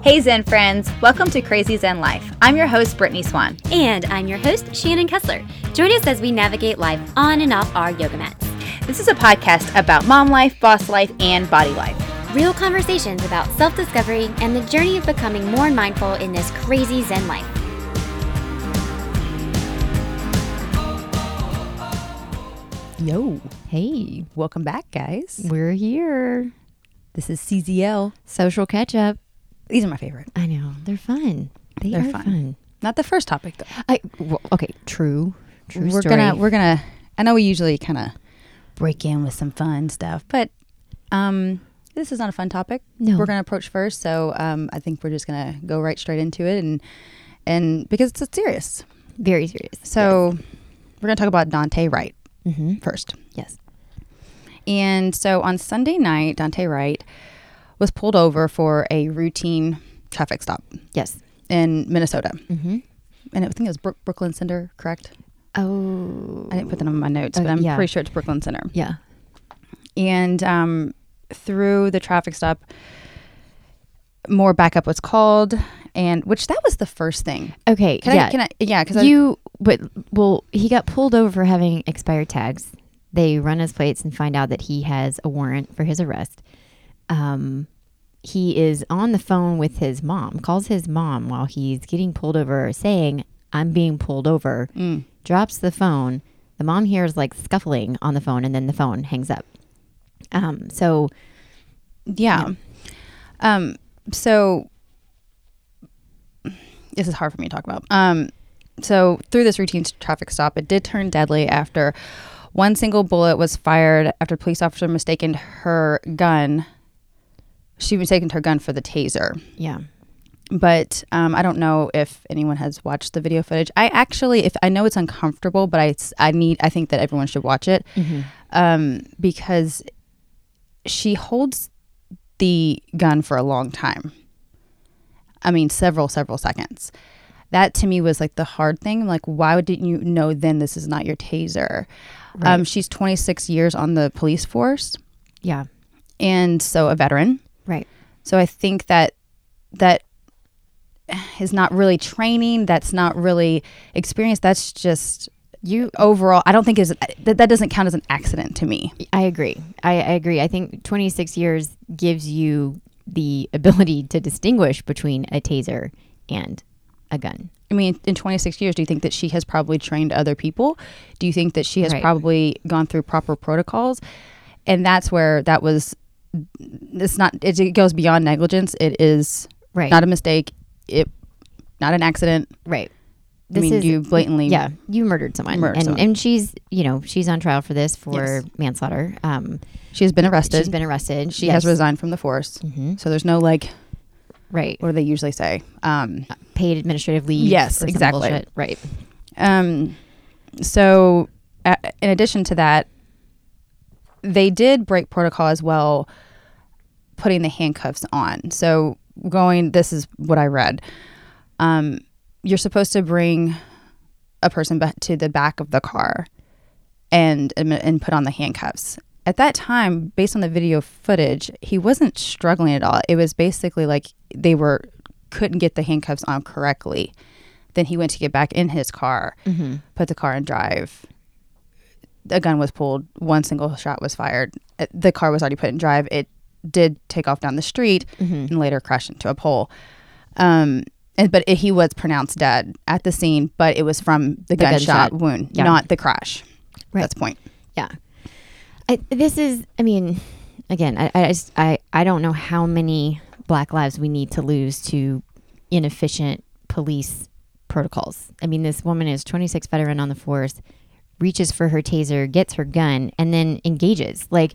Hey Zen friends, welcome to Crazy Zen Life. I'm your host, Brittany Swan. And I'm your host, Shannon Kessler. Join us as we navigate life on and off our yoga mats. This is a podcast about mom life, boss life, and body life. Real conversations about self discovery and the journey of becoming more mindful in this crazy Zen life. Yo, hey, welcome back, guys. We're here. This is CZL. Social catch up. These are my favorite. I know. They're fun. They They're are fun. fun. Not the first topic though. I well, okay, true. True we're story. gonna we're gonna. I know we usually kind of break in with some fun stuff, but um, this is not a fun topic. No. we're gonna approach first. So um, I think we're just gonna go right straight into it, and and because it's serious. very serious. So we're gonna talk about Daunte Wright mm-hmm. first. yes. And so on Sunday night, Daunte Wright was pulled over for a routine traffic stop Yes. in Minnesota, Mm-hmm. and I think it was Brook- Brooklyn Center, correct? Oh. I didn't put that on my notes, but I'm yeah. pretty sure it's Brooklyn Center. Yeah. and um, through the traffic stop more backup was called and which that was the first thing Okay. can yeah. i can i yeah because you but well, he got pulled over for having expired tags. They run his plates and find out that he has a warrant for his arrest. Um, he is on the phone with his mom, calls his mom while he's getting pulled over, saying, I'm being pulled over. mm, drops the phone. The mom hears like scuffling on the phone, and then the phone hangs up. Um, so yeah um so this is hard for me to talk about um so through this routine traffic stop it did turn deadly after one single bullet was fired after police officer mistaken her gun she mistaken her gun for the taser yeah, but um, I don't know if anyone has watched the video footage. I actually, if I know it's uncomfortable, but I, I need, I think that everyone should watch it um, because she holds the gun for a long time. I mean, several, several seconds. That to me was like the hard thing. Like, why didn't you know then this is not your taser? Um, she's 26 years on the police force yeah, and so a veteran. Right. So I think that that is not really training. That's not really experience. That's just You, overall. I don't think is that that doesn't count as an accident to me. I agree. I, I agree. I think 26 years gives you the ability to distinguish between a taser and a gun. I mean, in 26 years, do you think that she has probably trained other people? Do you think that she has Right. probably gone through proper protocols? And that's where that was. It's not. It, it goes beyond negligence. It is Right. not a mistake. It not an accident. right. I mean, you blatantly. yeah, you murdered someone, Murdered and someone. and she's you know she's on trial for this for Yes. manslaughter. Um, She has been arrested. she's been arrested. she has resigned from the force. hmm So there's no like Right. what do they usually say? Um, Paid administrative leave. Yes, exactly. bullshit. Right. um, so a in addition to that, they did break protocol as well, putting the handcuffs on. So going, this is what I read. Um, you're supposed to bring a person back to the back of the car and and put on the handcuffs. At that time, based on the video footage, he wasn't struggling at all. It was basically like they were couldn't get the handcuffs on correctly. Then he went to get back in his car, Mm-hmm. put the car in drive. A gun was pulled. One single shot was fired. Uh, The car was already put in drive. It did take off down the street Mm-hmm. and later crashed into a pole. Um, and, but it, he was pronounced dead at the scene, but it was from the, The gunshot, gunshot. wound, Yeah. not the crash. Right. That's point. Yeah. I, this is, I mean, again, I, I, just, I, I don't know how many black lives we need to lose to inefficient police protocols. I mean, this woman is 26 veteran on the force, reaches for her taser, gets her gun, and then engages. Like,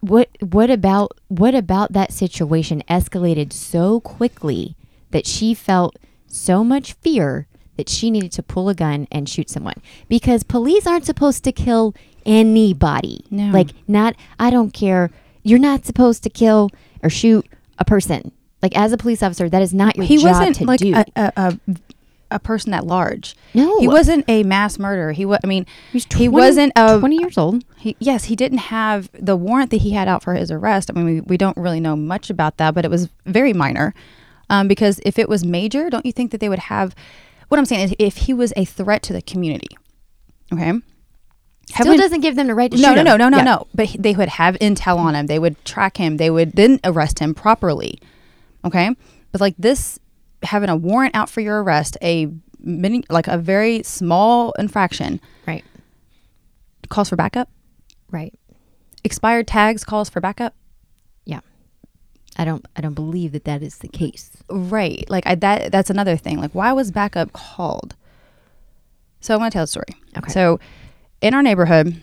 what, what about, what about that situation escalated so quickly that she felt so much fear that she needed to pull a gun and shoot someone because police aren't supposed to kill anybody. No. Like not I don't care. You're not supposed to kill or shoot a person. Like as a police officer, that is not your he job wasn't to like do. a, a, a a person at large. no, He wasn't a mass murderer. He was. I mean, He, was he 20 wasn't a. 20 years old. He, yes, he didn't have the warrant that he had out for his arrest. I mean, we, we don't really know much about that, but it was very minor. Um, because if it was major, don't you think that they would have? What I'm saying is, if he was a threat to the community, okay. Still doesn't give them the right to no, shoot no, him. no, no, no, Yeah. no. But he- they would have intel on him. They would track him. They would then arrest him properly. Okay, but like this, having a warrant out for your arrest, a mini, like a very small infraction, Right. calls for backup. Right. Expired tags calls for backup. Yeah. I don't. I don't believe that that is the case. Right. Like I, that. That's another thing. Like why was backup called? So I'm gonna tell a story. Okay. So in our neighborhood,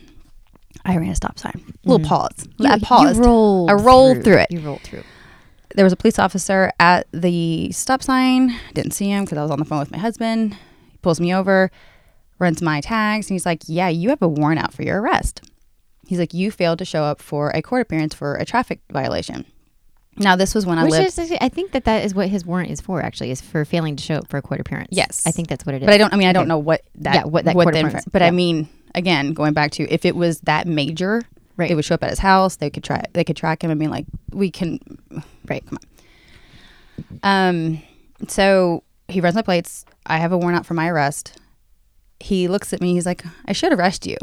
I ran a stop sign. Little mm-hmm. pause. You, I paused. Rolled I rolled through it. You rolled through. There was a police officer at the stop sign. Didn't see him because I was on the phone with my husband. He pulls me over, runs my tags, and he's like, "Yeah, you have a warrant out for your arrest." He's like, "You failed to show up for a court appearance for a traffic violation." Now, this was when I Which lived, is, I think that that is what his warrant is for. Actually, is for failing to show up for a court appearance. Yes. I think that's what it is. but I don't. I mean, I don't Okay. know what that. Yeah, what that court appearance- But yeah. I mean, again, going back to if it was that major, Right. they would show up at his house. They could try. They could track him and be like, "We can." Right. Come on. Um. So he runs my plates. I have a warrant out for my arrest. He looks at me. He's like, "I should arrest you."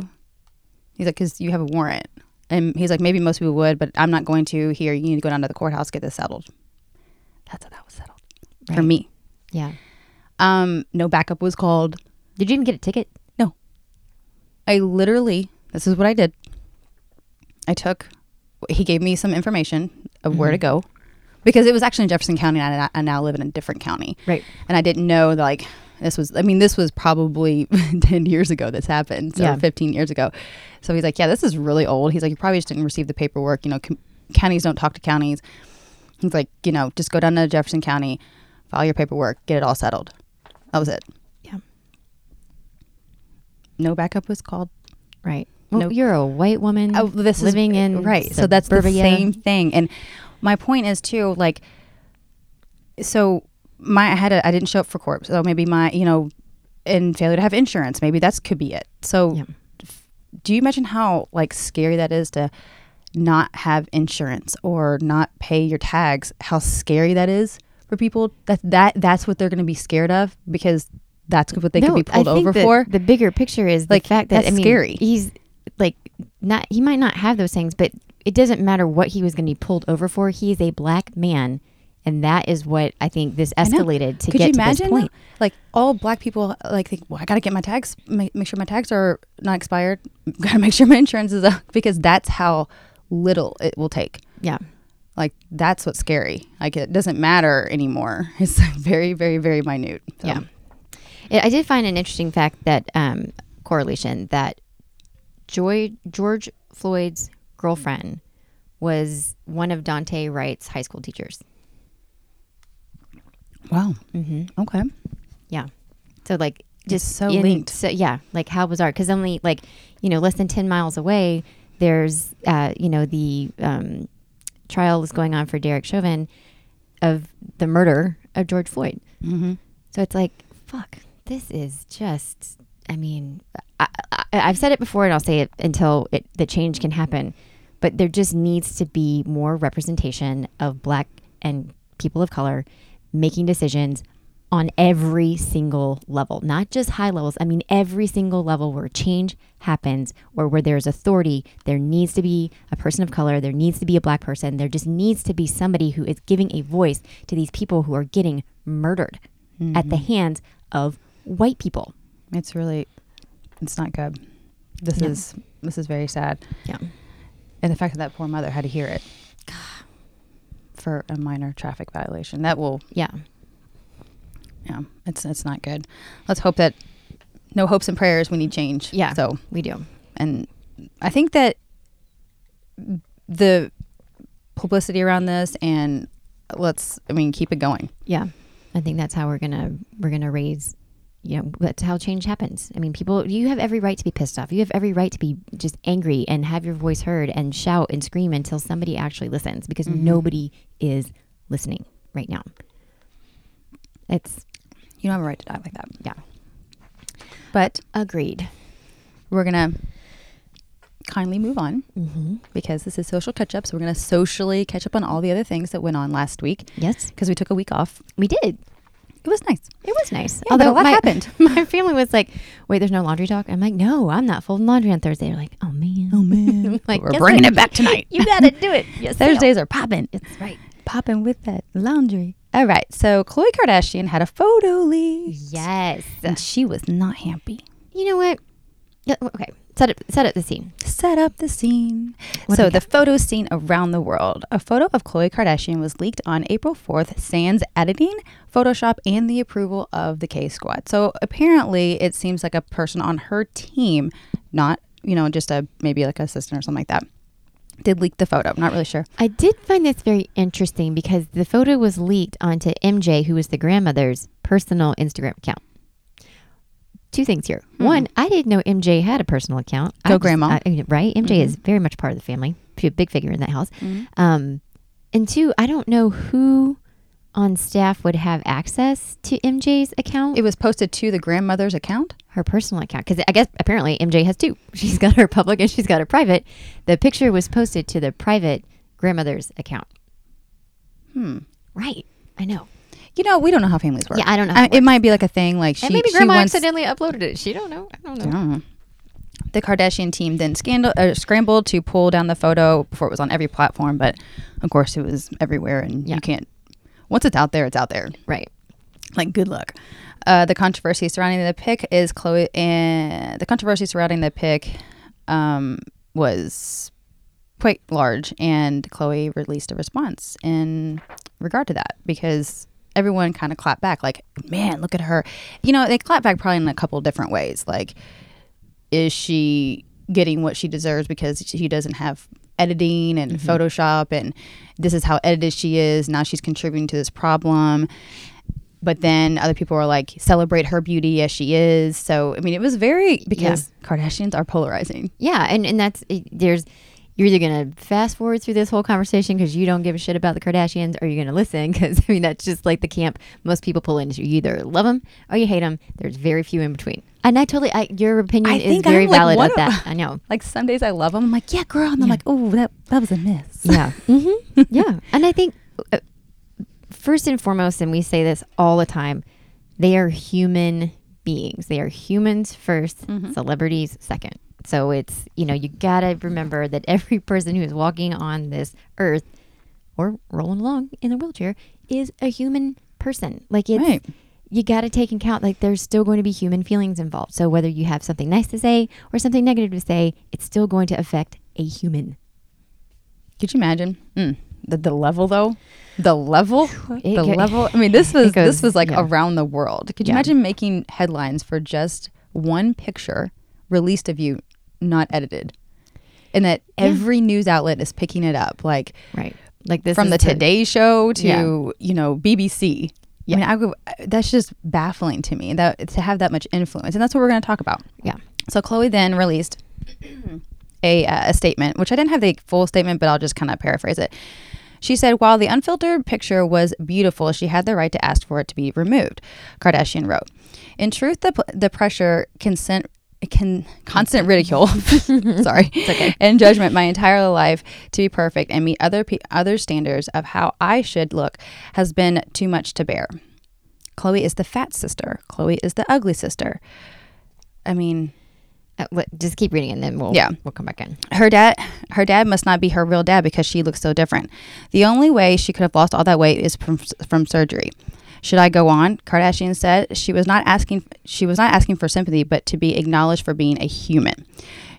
He's like, "Cause you have a warrant." And he's like, "Maybe most people would, but I'm not going to. Here, you need to go down to the courthouse get this settled." That's how that was settled for me. Yeah. Um. No backup was called. Did you even get a ticket? No. I literally, this is what I did. I took, he gave me some information of where to Mm-hmm. go because it was actually in Jefferson County and I, I now live in a different county. Right. And I didn't know that, like, this was, I mean, this was probably 10 years ago this happened. So Yeah. 15 years ago. So he's like, yeah, this is really old. He's like, you probably just didn't receive the paperwork. You know, com- counties don't talk to counties. He's like, you know, just go down to Jefferson County, file your paperwork, get it all settled. That was it. Yeah. No backup was called. Right. Well, Nope. you're a white woman Oh, this living is, in uh, right. So that's the same thing. And my point is too, like, so my I had a I didn't show up for court, so maybe my you know, and failure to have insurance, maybe that's could be it. So, Yeah. do you imagine how like scary that is to not have insurance or not pay your tags? How scary that is for people. That that that's what they're going to be scared of because that's what they could be pulled over for. The bigger picture is Like, the fact that that's I mean, scary. He's like not. He might not have those things, but it doesn't matter what he was going to be pulled over for. He is a black man, and that is what I think this escalated to Could get you to imagine? this point. Like all black people, like think, well, I got to get my tags, make, make sure my tags are not expired. Got to make sure my insurance is up because that's how little it will take. Yeah. Like that's what's scary. Like it doesn't matter anymore. It's very, very, very minute. So, Yeah. It, I did find an interesting fact that um, correlation that Joy George Floyd's girlfriend was one of Daunte Wright's high school teachers. Wow. Mm-hmm. Okay. Yeah. So like just so in- linked. So yeah, like how bizarre? Because only like you know less than ten miles away, there's uh, you know the um, trial is going on for Derek Chauvin of the murder of George Floyd. Mm-hmm. So it's like fuck. This is just. I mean, I, I, I've said it before, and I'll say it until it, the change can happen. But there just needs to be more representation of Black and people of color making decisions on every single level, not just high levels. I mean, every single level where change happens or where there's authority, there needs to be a person of color, there needs to be a black person, there just needs to be somebody who is giving a voice to these people who are getting murdered at the mm-hmm. hands of white people. It's really, it's not good. This Yeah. is this is very sad. Yeah. And the fact that that poor mother had to hear it for a minor traffic violation that will Yeah. yeah it's it's not good let's hope that no hopes and prayers we need change Yeah. so We do. and i think that the publicity around this and let's i mean keep it going Yeah. I think that's how we're gonna we're gonna raise you know, that's how change happens. I mean, people you have every right to be pissed off. You have every right to be just angry and have your voice heard and shout and scream until somebody actually listens because nobody is listening right now. It's you don't have a right to die like that yeah. but Agreed. we're gonna kindly move on Mm-hmm. because this is social catch up. So we're going to socially catch up on all the other things that went on last week Yes, because we took a week off. we did. It was nice. It was nice. Yeah, but a lot my, happened. My family was like, "Wait, there's no laundry talk." I'm like, "No, I'm not folding laundry on Thursday." They're like, "Oh man, Oh man, like, we're bringing what? it back tonight. You gotta do it. Yes, Thursdays are popping. It's right. popping with that laundry. All right. So Khloe Kardashian had a photo leak, Yes. and she was not happy. You know what? Okay, set up set up the scene. Set up the scene. What so the photo scene around the world. A photo of Khloe Kardashian was leaked on April 4th, sans editing, Photoshop, and the approval of the K Squad. So apparently, it seems like a person on her team, not you know just a maybe like a assistant or something like that, did leak the photo. I'm not really sure. I did find this very interesting because the photo was leaked onto MJ, who was the grandmother's personal Instagram account. Two things here. One, I didn't know MJ had a personal account. Hmm. Go I just- grandma. I- right? MJ is very much part of the family. She's a big figure in that house. Um, and two, I don't know who on staff would have access to MJ's account, It was posted to the grandmother's account. her personal account, because I guess apparently MJ has two. She's got her public and she's got her private. The picture was posted to the private grandmother's account. Hmm. Right. I know. You know, we don't know how families work. Yeah, I don't know I, it it might be like a thing like she, and maybe she grandma wants, accidentally uploaded it. She don't know. I don't know. I don't know. The Kardashian team then scandal, uh, scrambled to pull down the photo before it was on every platform, but of course it was everywhere, and Yeah. you can't. Once it's out there, it's out there. Right. Like good luck. Uh, the controversy surrounding the pic is Khloe, and the controversy surrounding the pic um, was quite large, and Khloe released a response in regard to that because everyone kind of clapped back, like, "Man, look at her." You know, they clapped back probably in a couple different ways, like is she getting what she deserves because she doesn't have editing and mm-hmm. Photoshop and this is how edited she is. Now she's contributing to this problem. But then other people were like, celebrate her beauty as she is. So, I mean, it was very, because Kardashians are polarizing. Yeah, and and that's there's you're either gonna fast forward through this whole conversation because you don't give a shit about the Kardashians, or you're gonna listen because I mean that's just like the camp most people pull into. You either love them or you hate them. There's very few in between. And I totally, I, your opinion I is very I'm, valid at that. I know. Like some days I love them. I'm like, yeah, girl. And I'm like, oh, that, that was a miss. Yeah. mm-hmm. Yeah. And I think uh, first and foremost, and we say this all the time, they are human beings. They are humans 1st celebrities second. So it's, you know, you got to remember that every person who is walking on this earth or rolling along in a wheelchair is a human person. Like it's, Right. you got to take in count, like there's still going to be human feelings involved. So whether you have something nice to say or something negative to say, it's still going to affect a human. Could you imagine? Mm. The, the level though, the level, It the go- level. I mean, this was goes- this was like yeah. around the world. Could you Yeah. imagine making headlines for just one picture released of you, not edited, and that Yeah. every news outlet is picking it up, like Right. Like this from the Today Show to Yeah. you know BBC. Yeah. I mean, I go, that's just baffling to me that to have that much influence, and that's what we're going to talk about. Yeah. So Khloe then released a, uh, a statement, which I didn't have the full statement, but I'll just kind of paraphrase it. She said, while the unfiltered picture was beautiful, she had the right to ask for it to be removed. Kardashian wrote, "In truth, the the pressure, consent." It can constant ridicule, sorry, okay. and judgment my entire life to be perfect and meet other pe- other standards of how I should look has been too much to bear. Khloe is the fat sister. Khloe is the ugly sister. I mean, Uh, what, just keep reading and then we'll Yeah. we'll come back in. her dad her dad must not be her real dad because she looks so different. The only way she could have lost all that weight is from from surgery. Should I go on? Kardashian said she was not asking she was not asking for sympathy but to be acknowledged for being a human.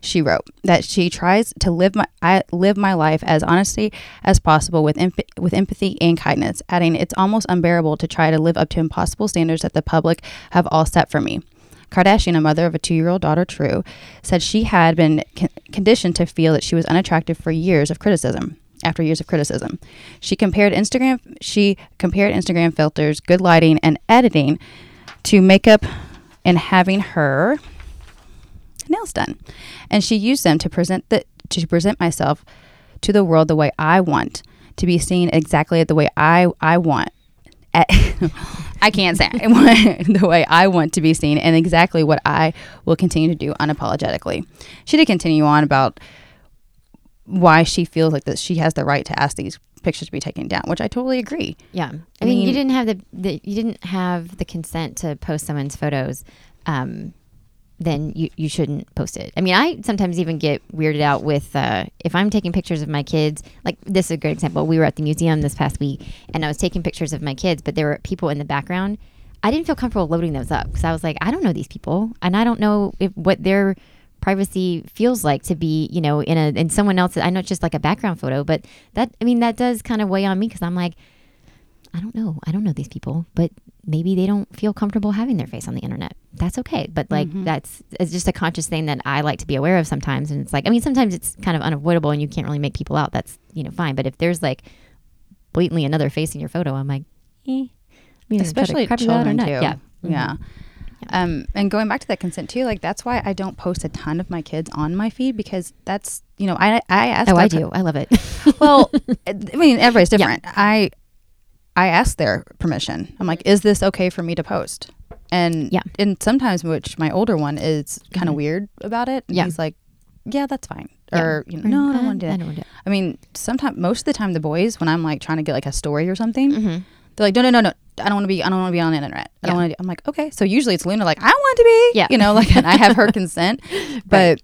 She wrote that she tries to live my I live my life as honestly as possible with emp- with empathy and kindness, adding it's almost unbearable to try to live up to impossible standards that the public have all set for me. Kardashian, a mother of a two year old daughter, True, said she had been con- conditioned to feel that she was unattractive for years of criticism. After years of criticism, she compared Instagram. She compared Instagram filters, good lighting, and editing to makeup and having her nails done, and she used them to present the to present myself to the world the way I want to be seen exactly the way I I want. I can't say the way I want to be seen and exactly what I will continue to do unapologetically. She did continue on about why she feels like that she has the right to ask these pictures to be taken down, which I totally agree. Yeah, I, I mean, you didn't have the, the you didn't have the consent to post someone's photos. Um, then you, you shouldn't post it. I mean, I sometimes even get weirded out with uh, if I'm taking pictures of my kids. Like this is a great example. We were at the museum this past week, and I was taking pictures of my kids, but there were people in the background. I didn't feel comfortable loading those up because I was like, I don't know these people, and I don't know if what their privacy feels like to be, you know, in a in someone else. I know it's just like a background photo, but that I mean that does kind of weigh on me because I'm like, I don't know. I don't know these people, but maybe they don't feel comfortable having their face on the internet. That's okay. But like that's it's just a conscious thing that I like to be aware of sometimes. And it's like I mean sometimes it's kind of unavoidable and you can't really make people out. That's you know fine. But if there's like blatantly another face in your photo, I'm like, eh. I mean, especially crap you out or children too. Yeah. yeah. Um, and going back to that consent too, like that's why I don't post a ton of my kids on my feed because that's you know I I asked Oh, I do. I love it. Well, I mean everybody's different. I I asked their permission. I'm like, is this okay for me to post? And Yeah. and sometimes which my older one is kind of Mhm. weird about it. Yeah. he's like, yeah, that's fine. Yeah. Or you know, no, I don't want to do I don't want to do I mean, sometimes most of the time the boys when I'm like trying to get like a story or something. Mm-hmm. They're like, no, no, no, no. I don't want to be. I don't want to be on the internet. I don't want to. I'm like, okay. So usually it's Luna. Like, I want to be. Yeah. You know, like, and I have her consent. But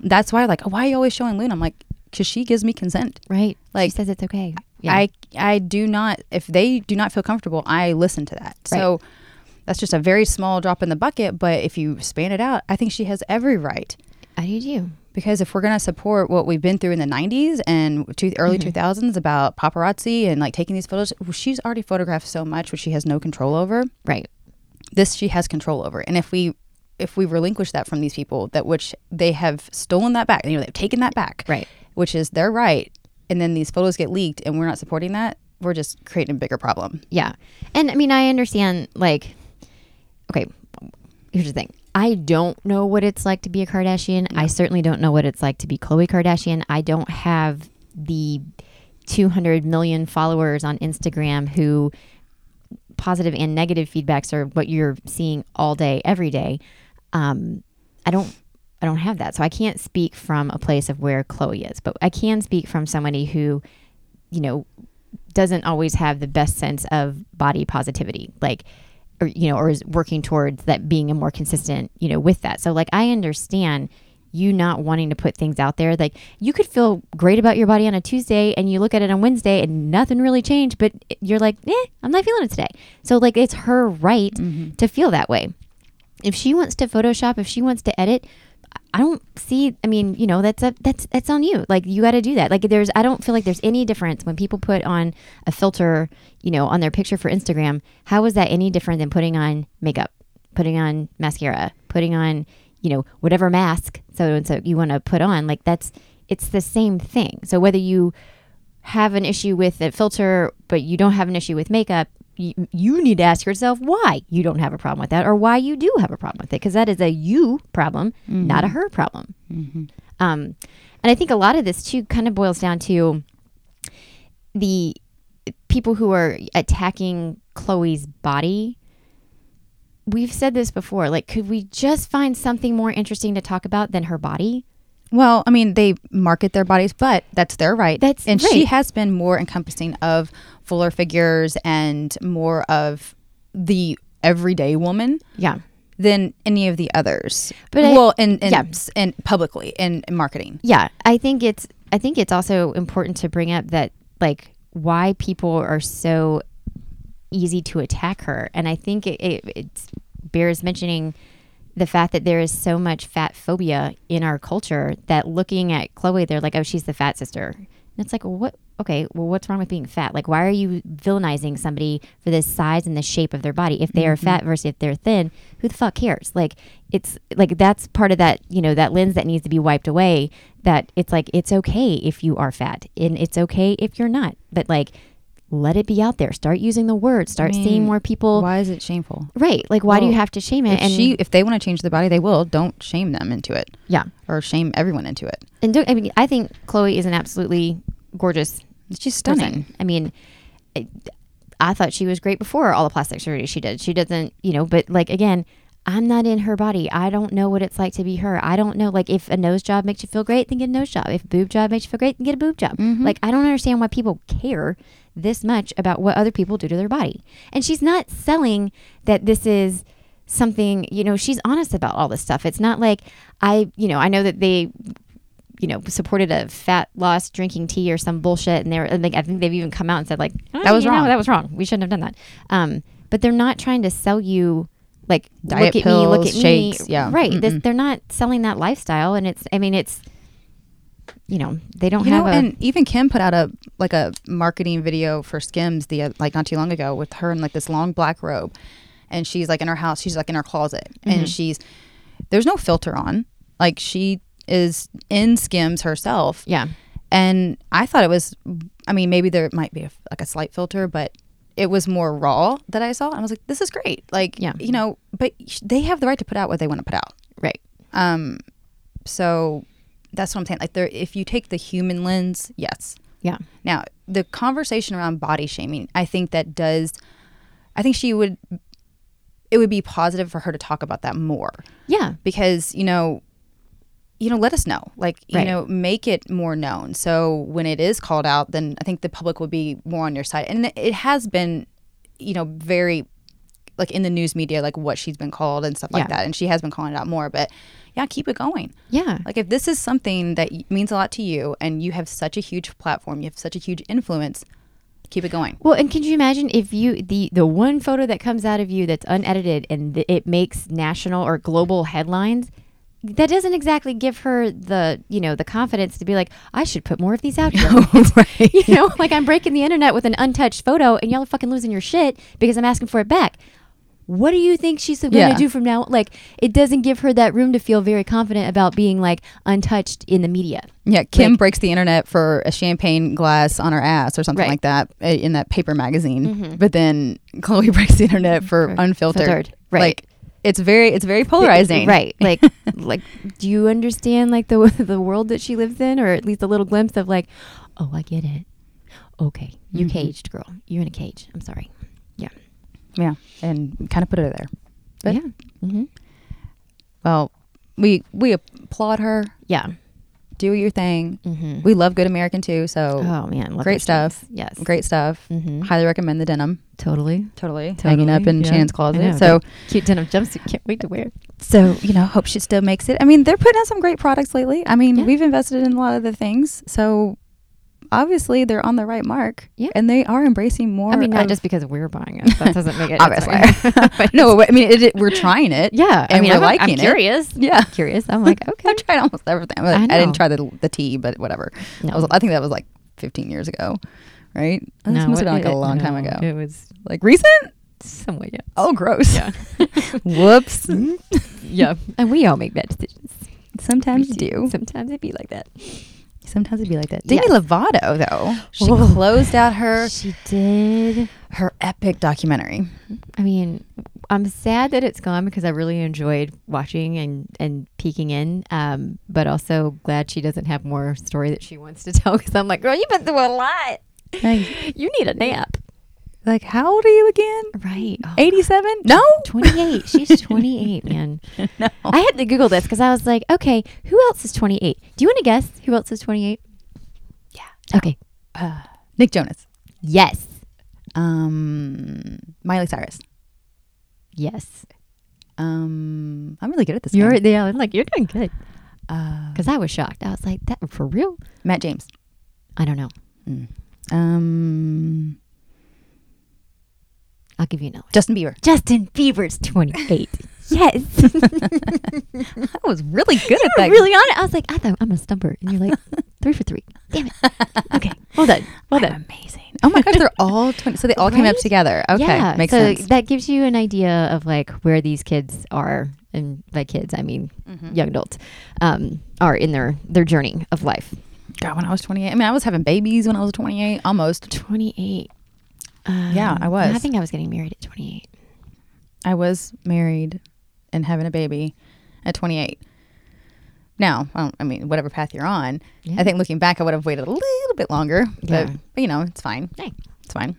that's why, like, why are you always showing Luna? I'm like, because she gives me consent. Right. Like, she says it's okay. Yeah. I I do not. If they do not feel comfortable, I listen to that. So that's just a very small drop in the bucket. But if you span it out, I think she has every right. I do too. Because if we're going to support what we've been through in the 90s and two, early Mm-hmm. 2000s about paparazzi and like taking these photos, she's already photographed so much which she has no control over. Right. This she has control over. And if we if we relinquish that from these people that which they have stolen that back, you know, they've taken that back, Right. which is their right, and then these photos get leaked and we're not supporting that, we're just creating a bigger problem. Yeah. And I mean, I understand, like, okay, here's the thing. I don't know what it's like to be a Kardashian. I certainly don't know what it's like to be Khloe Kardashian. I don't have the 200 million followers on Instagram who positive and negative feedbacks are what you're seeing all day, every day. Um, I don't. I don't have that, so I can't speak from a place of where Khloe is, but I can speak from somebody who, you know, doesn't always have the best sense of body positivity like or you know or is working towards that being a more consistent you know with that. So like i understand you not wanting to put things out there. Like you could feel great about your body on a tuesday and you look at it on wednesday and nothing really changed but you're like eh i'm not feeling it today. So like it's her right to feel that way. If she wants to photoshop if she wants to edit I don't see. I mean, you know, that's a that's that's on you. Like you got to do that. Like there's, I don't feel like there's any difference when people put on a filter, you know, on their picture for Instagram. How is that any different than putting on makeup, putting on mascara, putting on, you know, whatever mask so and so you want to put on? Like that's it's the same thing. So whether you have an issue with a filter, but you don't have an issue with makeup, you, need to ask yourself why you don't have a problem with that or why you do have a problem with it. Because that is a you problem, not a her problem. Um, and I think a lot of this too kind of boils down to the people who are attacking Khloe's body. We've said this before. Like, could we just find something more interesting to talk about than her body? Well, I mean, they market their bodies, but that's their right. That's and she has been more encompassing of fuller figures and more of the everyday woman Yeah. than any of the others. But I- well, and and, yeah. and publicly in, in marketing. Yeah, I think it's I think it's also important to bring up that like why people are so easy to attack her, and I think it, it, it bears mentioning the fact that there is so much fat phobia in our culture that looking at Khloe, they're like, oh, she's the fat sister. And it's like, well, what? Okay, well, what's wrong with being fat? Like, why are you villainizing somebody for the size and the shape of their body? If they are mm-hmm. fat versus if they're thin, who the fuck cares? Like, it's like that's part of that, you know, that lens that needs to be wiped away. That it's like it's okay if you are fat, and it's okay if you're not. But like, let it be out there. Start using the word. Start seeing mean, more people. Why is it shameful? Right? Like, why do you have to shame it? If she, if they want to change their body, they will. Don't shame them into it, yeah. or shame everyone into it. And don't, I mean, I think Khloe is an absolutely gorgeous She's stunning. person. I mean, I, I thought she was great before all the plastic surgery she did. She doesn't, you know, but like again, I'm not in her body. I don't know what it's like to be her. I don't know. Like, if a nose job makes you feel great, then get a nose job. If a boob job makes you feel great, then get a boob job. Mm-hmm. Like, I don't understand why people care this much about what other people do to their body. And she's not selling that this is something, you know, she's honest about all this stuff. It's not like I, you know, I know that they you know, supported a fat loss drinking tea or some bullshit, and they're like, I think they've even come out and said like, That was you know, wrong. that was wrong. We shouldn't have done that. Um, but they're not trying to sell you like Diet look at me, look pills, at shakes, me. yeah. right. This, they're not selling that lifestyle, and it's. I mean, it's. You know, they don't You have know, a. and even Kim put out a like a marketing video for Skims the uh, like not too long ago with her in like this long black robe, and she's like in her house. She's like in her closet, Mm-hmm. and she's there's no filter on. Like she is in Skims herself, yeah. and I thought it was. I mean, maybe there might be a, like a slight filter, but it was more raw that I saw. And I was like, this is great. Like, Yeah. you know, but they have the right to put out what they want to put out. Right. Um, so that's what I'm saying. Like, there, if you take the human lens, yes. Yeah. Now, the conversation around body shaming, I think that does. I think she would. It would be positive for her to talk about that more Yeah. because you know you know let us know like you Right. know make it more known so when it is called out then i think the public will be more on your side and it has been you know very like in the news media like what she's been called and stuff like Yeah. that and she has been calling it out more but yeah keep it going Yeah. like if this is something that means a lot to you and you have such a huge platform you have such a huge influence keep it going Well, and can you imagine if you the the one photo that comes out of you that's unedited and th- it makes national or global headlines? That doesn't exactly give her the you know the confidence to be like I should put more of these out here. right you know, like I'm breaking the internet with an untouched photo, and y'all are fucking losing your shit because I'm asking for it back. What do you think she's going to Yeah. do from now? Like, it doesn't give her that room to feel very confident about being like untouched in the media. Yeah, Kim Like- breaks the internet for a champagne glass on her ass or something Right. like that uh, in that paper magazine. But then Khloe breaks the internet for unfiltered. filtered, right. Like it's very it's very polarizing. Right. Like like do you understand like the the world that she lives in or at least a little glimpse of like, "Oh, I get it. Okay. You Mhm. caged, girl. You're in a cage. I'm sorry." Yeah. And kind of put her there. But yeah. Mm-hmm. well, we we applaud her. Yeah. Do your thing. Mm-hmm. We love Good American too, so oh man, love great stuff. things. Yes. great stuff. Mm-hmm. Highly recommend the denim. Totally. Totally. Hanging up in yeah. Shannon's closet. So cute denim jumpsuit. Can't wait to wear. So, you know, hope she still makes it. I mean, they're putting out some great products lately. I mean, Yeah. we've invested in a lot of the things. So, obviously, they're on the right mark. Yeah. And they are embracing more. I mean, not just because we're buying it. That doesn't make it obviously. But no, I mean, it, it- we're trying it. Yeah, I mean, we're I'm, liking I'm it. curious. Yeah. Curious. I'm like, okay. I've tried almost everything. I, I I didn't try the, the tea, but whatever. No. I, was, I think that was like 15 years ago, right? This No, must have been it- like a it- long time ago. It was Like recent? somewhat, yeah. Oh, gross. Yeah. Whoops. yeah. And we all make bad decisions. Sometimes you do. Sometimes it be like that. Sometimes it'd be like that. Demi Yes. Lovato, though, she closed out her She did. her epic documentary. I mean, I'm sad that it's gone because I really enjoyed watching and, and peeking in. Um, but also glad she doesn't have more story that she wants to tell because I'm like, girl, you've been through a lot. Like, You need a nap. Like how old are you again? Right. Oh, 87? No. 28. She's 28, man. no. I had to Google this because I was like, okay, who else is 28? Do you want to guess who else is 28? Yeah. Okay. Uh, Nick Jonas. Yes. Um, Miley Cyrus. Yes. Um, I'm really good at this. You're game. yeah, I'm like you're doing good. Uh, Because I was shocked. I was like, that for real? Matt James. I don't know. Mm. Um, I'll give you another. one. Justin Bieber. Justin Bieber's 28. yes. I was really good at that. really on it. I was like, I thought I'm a stumper. And you're like, three for three. Damn it. Okay. Well done. Well I'm done. amazing. Oh my gosh, they're all 20. So they all came up together. Okay. yeah. Makes so sense. that gives you an idea of like where these kids are. And by kids, I mean Mhm. young adults, um, are in their, their journey of life. God, when I was 28, I mean, I was having babies when I was 28, almost. 28. Yeah, I Um, was. I think I was getting married at 28. I was married and having a baby at 28. Now, I, don't, I mean, whatever path you're on, Yeah. I think looking back, I would have waited a little bit longer. But, Yeah. but you know, it's fine. Hey. It's fine.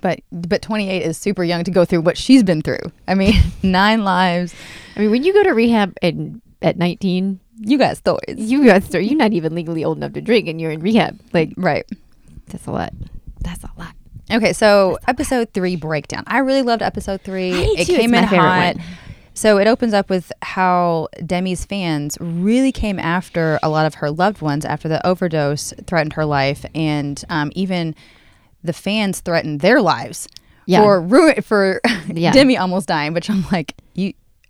but but 28 is super young to go through what she's been through. I mean, nine lives. I mean, when you go to rehab in, at 19, You got stories, you got start, you're not even legally old enough to drink, and you're in rehab. Like right? that's a lot. That's a lot. Okay, so episode three breakdown. I really loved episode three. It too. It's came my in favorite hot. one. So it opens up with how Demi's fans really came after a lot of her loved ones after the overdose threatened her life, and um, even the fans threatened their lives Yeah. for ruin for Yeah. Demi almost dying. Which I'm like,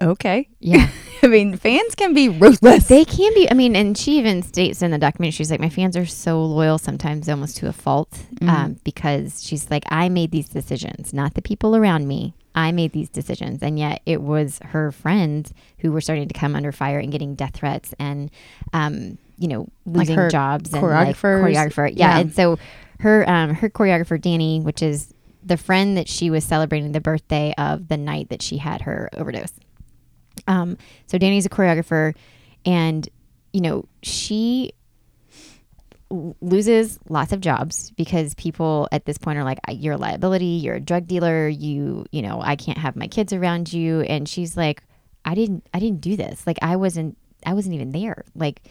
okay? Yeah. I mean, fans can be ruthless. They can be. I mean, and she even states in the documentary, she's like, my fans are so loyal, sometimes almost to a fault, um, because she's like, I made these decisions, not the people around me. I made these decisions, and yet it was her friends who were starting to come under fire and getting death threats and, um, you know, Like losing her jobs and like, choreographer. Yeah. Yeah. and so her um, her choreographer Danny, which is the friend that she was celebrating the birthday of the night that she had her overdose. Um, so Danny's a choreographer, and you know she loses lots of jobs because people at this point are like, "You're a liability. You're a drug dealer. You, you know, I can't have my kids around you." And she's like, "I didn't, I didn't do this. Like, I wasn't, I wasn't even there. Like,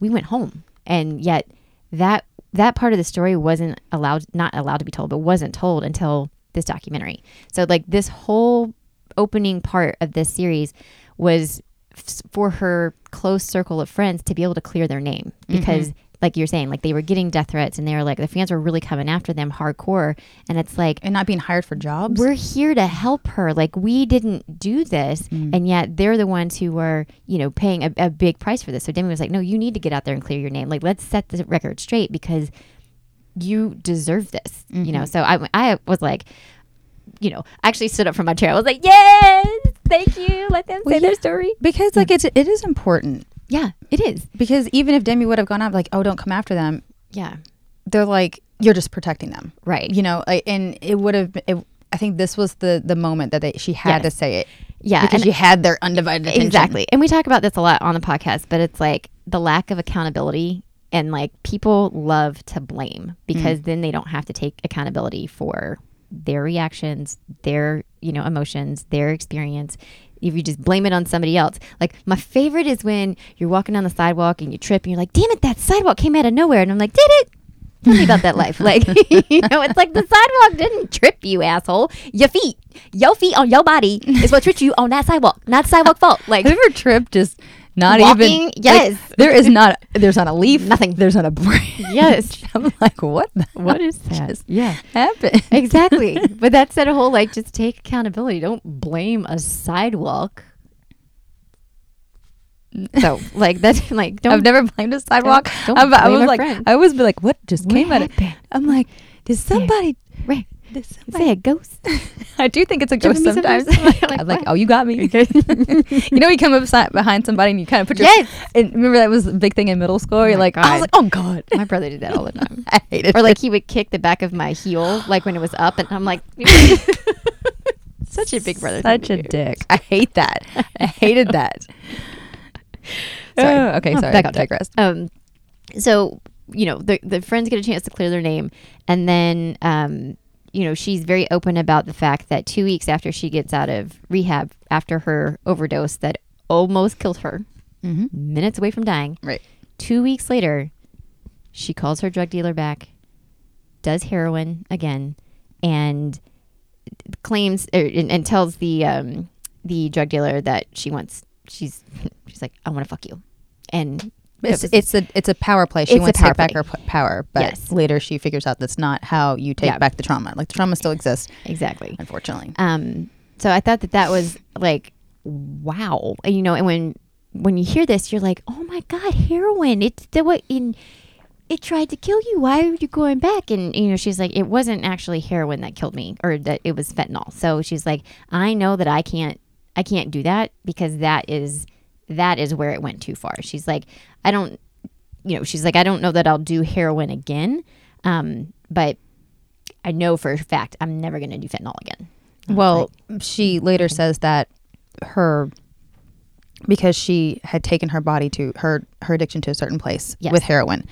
we went home, and yet that that part of the story wasn't allowed, not allowed to be told, but wasn't told until this documentary. So, like, this whole opening part of this series was f- for her close circle of friends to be able to clear their name. Because like you're saying like they were getting death threats and they were like the fans were really coming after them hardcore. And it's like and not being hired for jobs. we're here to help her. Like we didn't do this. Mm. and yet they're the ones who were you know paying a, a big price for this. So demi was like no you need to get out there and clear your name. Like let's set the record straight because you deserve this you Mm-hmm. know so i i was like you know I actually stood up from my chair i was like yes thank you let them say Well, their story because like it's it is important yeah it is because even if Demi would have gone out like, oh, don't come after them, yeah they're like, you're just protecting them, right you know. Like, and it would have. It, I think this was the the moment that they, she had Yes. to say it yeah because she had their undivided attention. Exactly. And we talk about this a lot on the podcast, but it's like the lack of accountability and like people love to blame because mm. then they don't have to take accountability for their reactions, their, you know, emotions, their experience. If you just blame it on somebody else. Like my favorite is when you're walking down the sidewalk and you trip and you're like, damn it, that sidewalk came out of nowhere. And I'm like, did it? Tell me about that life. Like, you know, it's like the sidewalk didn't trip you, asshole. Your feet, your feet on your body is what tripped you on that sidewalk, not sidewalk fault. Like, Have you ever tripped just not Walking? even? like, Yes. there is not. There's not a leaf. Nothing. There's not a branch. Yes. I'm like, what? The What that? just Yeah. happened? Exactly. but that's that whole like just take accountability. Don't blame a sidewalk. So like that's like don't I've never blamed a sidewalk. don't I'm- I blame was a like, friend. I always be like, what just What came out of happened? I'm like, did somebody? right. Did Is somebody that a ghost? I do think it's a ghost sometimes. sometimes? Like, I'm like, oh, you got me. you know, you come up behind somebody and you kind of put your. Yes. And remember that was a big thing in middle school. You're my like, I was like, oh god, My brother did that all the time. I hated or like he would kick the back of my heel like when it was up and I'm like such a big brother. Such a do. dick. I hate that. I hated that. Sorry. Oh, okay, Oh, sorry. back on digress. Um, so you know the the friends get a chance to clear their name, and then um, you know she's very open about the fact that two weeks after she gets out of rehab after her overdose that almost killed her, Mhm. minutes away from dying. Right. Two weeks later, she calls her drug dealer back, does heroin again, and claims er, and, and tells the um, the drug dealer that she wants. She's she's like, I want to fuck you, and It's, it's a it's a power play. She wants to take back play. her p- power, but Yes. later she figures out that's not how you take back the trauma. Like the trauma still exists, exactly. unfortunately. Um, so I thought that that was like, wow, and, you know, and when when you hear this, you're like, oh my god, heroin! It's the what in. It tried to kill you. Why are you going back? And you know, she's like, it wasn't actually heroin that killed me, or that it was fentanyl. So she's like, I know that I can't, I can't do that because that is, that is where it went too far. She's like, I don't, you know, she's like, I don't know that I'll do heroin again, um, but I know for a fact I'm never gonna do fentanyl again. Well, like, she later says that her because she had taken her body to her her addiction to a certain place Yes. with heroin.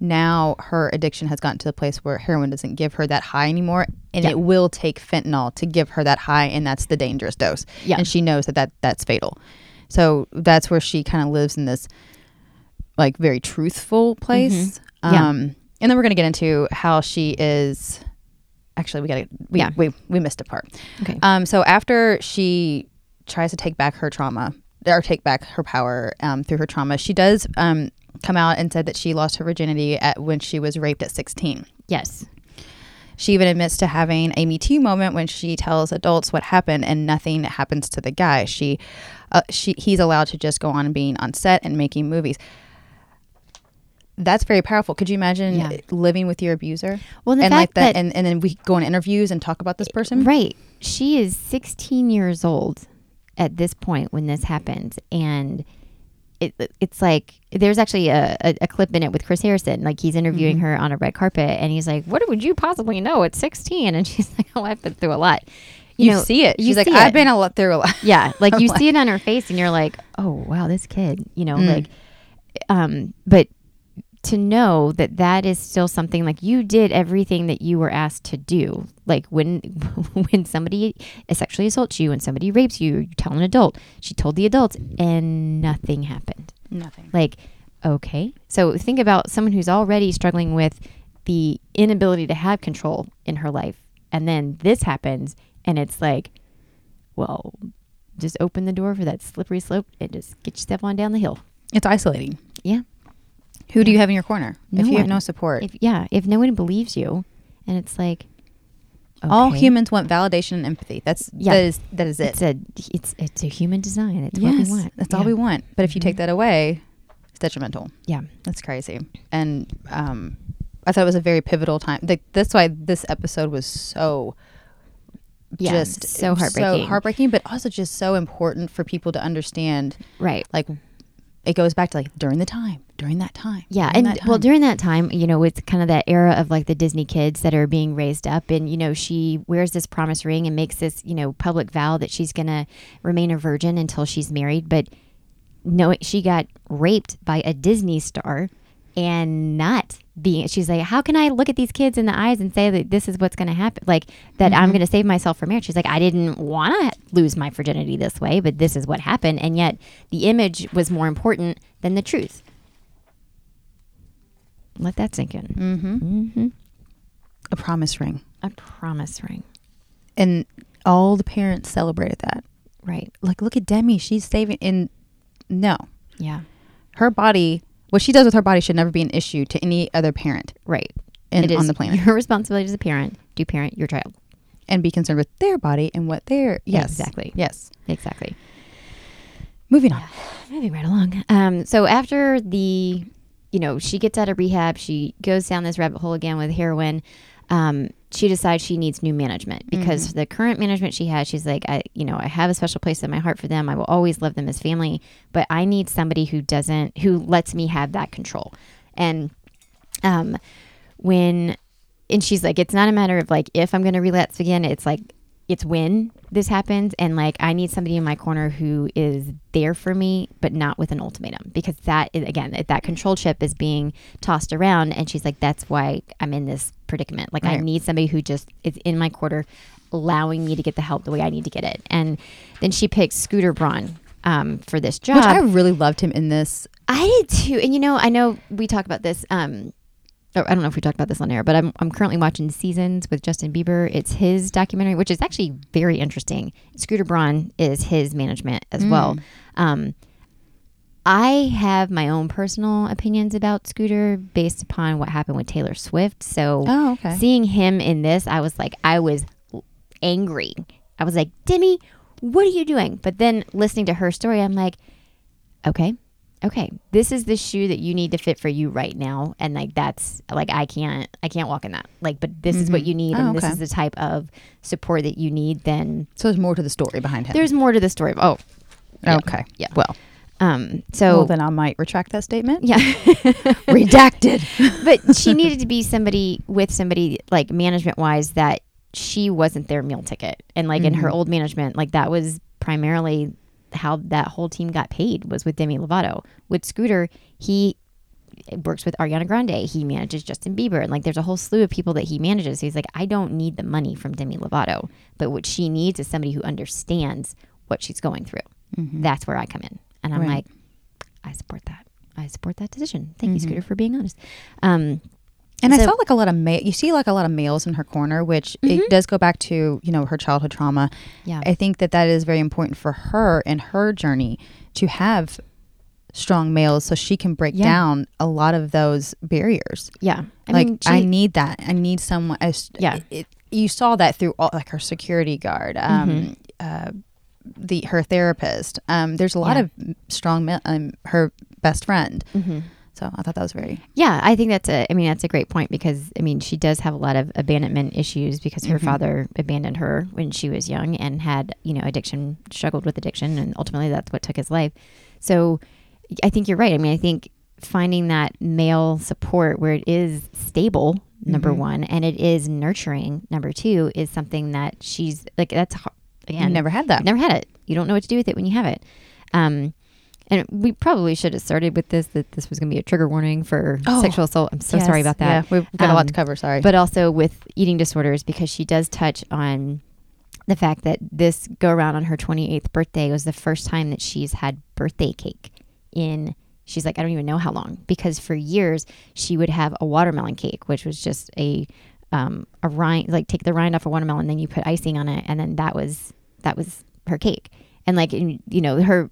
Now her addiction has gotten to the place where heroin doesn't give her that high anymore. and Yeah. it will take fentanyl to give her that high, and that's the dangerous dose. Yeah. and she knows that, that that's fatal. So that's where she kind of lives in this like very truthful place. Mm-hmm. Yeah. Um, and then we're gonna get into how she is. Actually, we gotta we Yeah. we, we missed a part. Okay. Um, so after she tries to take back her trauma or take back her power um, through her trauma, she does um, come out and said that she lost her virginity at when she was raped at 16. yes. She even admits to having a Me Too moment when she tells adults what happened and nothing happens to the guy. She, uh, she, he's allowed to just go on being on set and making movies. That's very powerful. Could you imagine Yeah. living with your abuser? Well, the and fact like that, that- and, and then we go on interviews and talk about this person. Right. She is 16 years old at this point when this happened. And it, it's like, there's actually a, a, a clip in it with Chris Harrison. Like he's interviewing Mm-hmm. her on a red carpet and he's like, What would you possibly know at 16? And she's like, Oh, I've been through a lot. You, know, see it. you She's like, I've it. been a lot through a lot. Yeah. Like you see it on her face and you're like, Oh, wow, this kid, you know, Mm. like, um, but to know that that is still something like you did everything that you were asked to do. Like when when somebody sexually assaults you and somebody rapes you, you tell an adult. She told the adults and nothing happened. Nothing. Like, okay. So think about someone who's already struggling with the inability to have control in her life. And then this happens and it's like, well, just open the door for that slippery slope and just get yourself on down the hill. It's isolating. Yeah. Who do you have in your corner No if you have no support? If yeah, if no one believes you and it's like All humans want validation and empathy. That's Yeah. that is that is it. it's a it's it's a human design. It's yes, what we want. that's all we want. But if you take Mhm. that away, it's detrimental. Yeah. That's crazy. And um, I thought it was a very pivotal time. Like that's why this episode was so Yeah, just so heartbreaking. So heartbreaking, but also just so important for people to understand. Right. Like it goes back to like during the time, during that time. Yeah, during and that well, during that time, you know, it's kind of that era of like the Disney kids that are being raised up, and you know, she wears this promise ring and makes this, you know, public vow that she's gonna remain a virgin until she's married. But no, she got raped by a Disney star, and not being. She's like, how can I look at these kids in the eyes and say that this is what's gonna happen? Like that I'm gonna save myself from marriage. She's like, I didn't want to lose my virginity this way, but this is what happened, and yet the image was more important than the truth. Let that sink in. mm-hmm. Mm-hmm. a promise ring, A promise ring. and all the parents celebrated that. Right. Like, look at Demi. She's saving. And no, Yeah. her body, what she does with her body should never be an issue to any other parent Right. in, It is on the planet. Your responsibility as a parent to parent your child. And be concerned with their body and what they're. Yes. Exactly. Yes. Exactly. Moving on. Moving right along. Um, so after the, you know, she gets out of rehab, she goes down this rabbit hole again with heroin. Um, she decides she needs new management because the current management she has, she's like, I, you know, I have a special place in my heart for them. I will always love them as family, but I need somebody who doesn't, who lets me have that control. And, um, when, and she's like, it's not a matter of like if I'm going to relapse again. It's like it's when this happens and like i need somebody in my corner who is there for me but not with an ultimatum because that is again that- control chip is being tossed around and she's like that's why i'm in this predicament like i need somebody who just is in my quarter allowing me to get the help the way i need to get it and then she picks scooter braun um, for this job Which I really loved him in this. I did too. And you know, I know we talk about this. Um, I don't know if we talked about this on air, but I'm I'm currently watching Seasons with Justin Bieber. It's his documentary, which is actually very interesting. Scooter Braun is his management as well. Um, I have my own personal opinions about Scooter based upon what happened with Taylor Swift. So Oh, okay. seeing him in this, I was like, I was angry. I was like, Demi, what are you doing? But then listening to her story, I'm like, okay, okay, this is the shoe that you need to fit for you right now. And like, that's like, I can't, I can't walk in that. Like, but this is what you need. Oh, and this is the type of support that you need. Then So there's more to the story behind him. there's more to the story. Of, Oh, yeah. okay. Yeah. Well, um, so well, then I might retract that statement. yeah. Redacted. but she needed to be somebody with somebody like management wise that she wasn't their meal ticket and like in her old management like that was primarily how that whole team got paid was with demi lovato with scooter he works with Ariana Grande. He manages Justin Bieber, and like there's a whole slew of people that he manages. He's like, I don't need the money from Demi Lovato, but what she needs is somebody who understands what she's going through. That's where I come in, and I'm Right. like, I support that. I support that decision. Thank you, Scooter, for being honest. Um, And I So- saw like a lot of ma- you see like a lot of males in her corner, which it does go back to you know her childhood trauma. Yeah. I think that that is very important for her in her journey to have strong males, so she can break Yeah. down a lot of those barriers. yeah, I like mean, I need that. I need someone. I s- Yeah. it, you saw that through all like her security guard, um, Mm-hmm. uh, the her therapist. Um, there's a lot Yeah. of strong. Um, her best friend. Mhm. So I thought that was very Yeah, I think that's a. I mean, that's a great point because I mean, she does have a lot of abandonment issues because her Mhm. father abandoned her when she was young and had you know addiction, struggled with addiction, and ultimately that's what took his life. So, I think you're right. I mean, I think finding that male support where it is stable, number Mhm. one, and it is nurturing, number two, is something that she's like. That's again, you never had that. Never had it. You don't know what to do with it when you have it. Um, and we probably should have started with this that this was going to be a trigger warning for Oh, sexual assault. I'm so sorry about that. Yeah, we've got a lot to Um, cover. Sorry, But also with eating disorders because she does touch on the fact that this go around on her 28th birthday was the first time that she's had birthday cake in she's like I don't even know how long because for years she would have a watermelon cake which was just a um, a rind like take the rind off a watermelon and then you put icing on it and then that was that was her cake and like you know her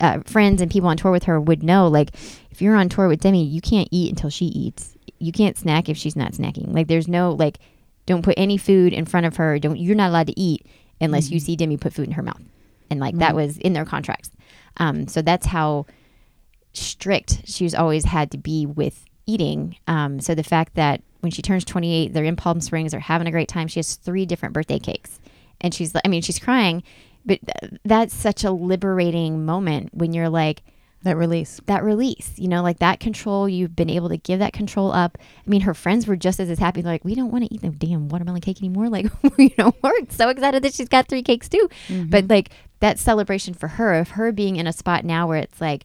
uh, friends and people on tour with her would know like if you're on tour with Demi you can't eat until she eats. You can't snack if she's not snacking. Like there's no like don't put any food in front of her. Don't you're not allowed to eat unless you see Demi put food in her mouth. And like that was in their contracts. Um, so that's how strict she's always had to be with eating. Um, so the fact that when she turns 28 they're in palm springs they're having a great time. She has three different birthday cakes. And she's like i mean she's crying but th- that's such a liberating moment when you're like that release. that release, you know, like that control, you've been able to give that control up. I mean, her friends were just as, as happy. They're like, we don't want to eat the damn watermelon cake anymore. Like, you know, we're so excited that she's got three cakes too. Mm-hmm. But like that celebration for her, of her being in a spot now where it's like,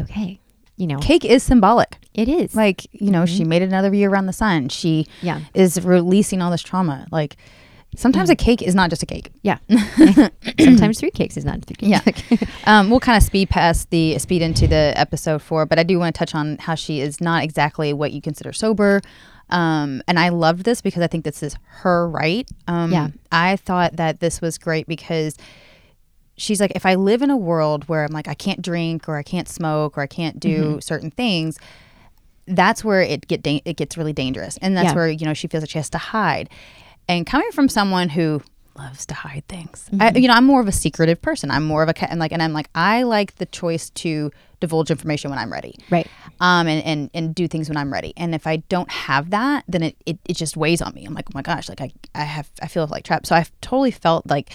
okay, you know, Cake is symbolic. it is. Like you know, she mm-hmm. made another year around the sun. She yeah. is releasing all this trauma. Like sometimes a cake is not just a cake. Yeah. Sometimes three cakes is not three Yeah. cakes. Um, we'll kind of speed past the speed into the episode four, but I do want to touch on how she is not exactly what you consider sober. Um, and I loved this because I think this is her right. Um, Yeah. I thought that this was great because she's like, if I live in a world where I'm like, I can't drink or I can't smoke or I can't do Mm-hmm. certain things, that's where it get da- it gets really dangerous, and that's Yeah. where you know she feels like she has to hide. And coming from someone who loves to hide things, Mm-hmm. I, you know, I'm more of a secretive person. I'm more of a and like, and I'm like, I like the choice to divulge information when I'm ready, Right. um, and and and do things when I'm ready. And if I don't have that, then it it, it just weighs on me. I'm like, oh my gosh, like I I have I feel like trapped. So I totally felt like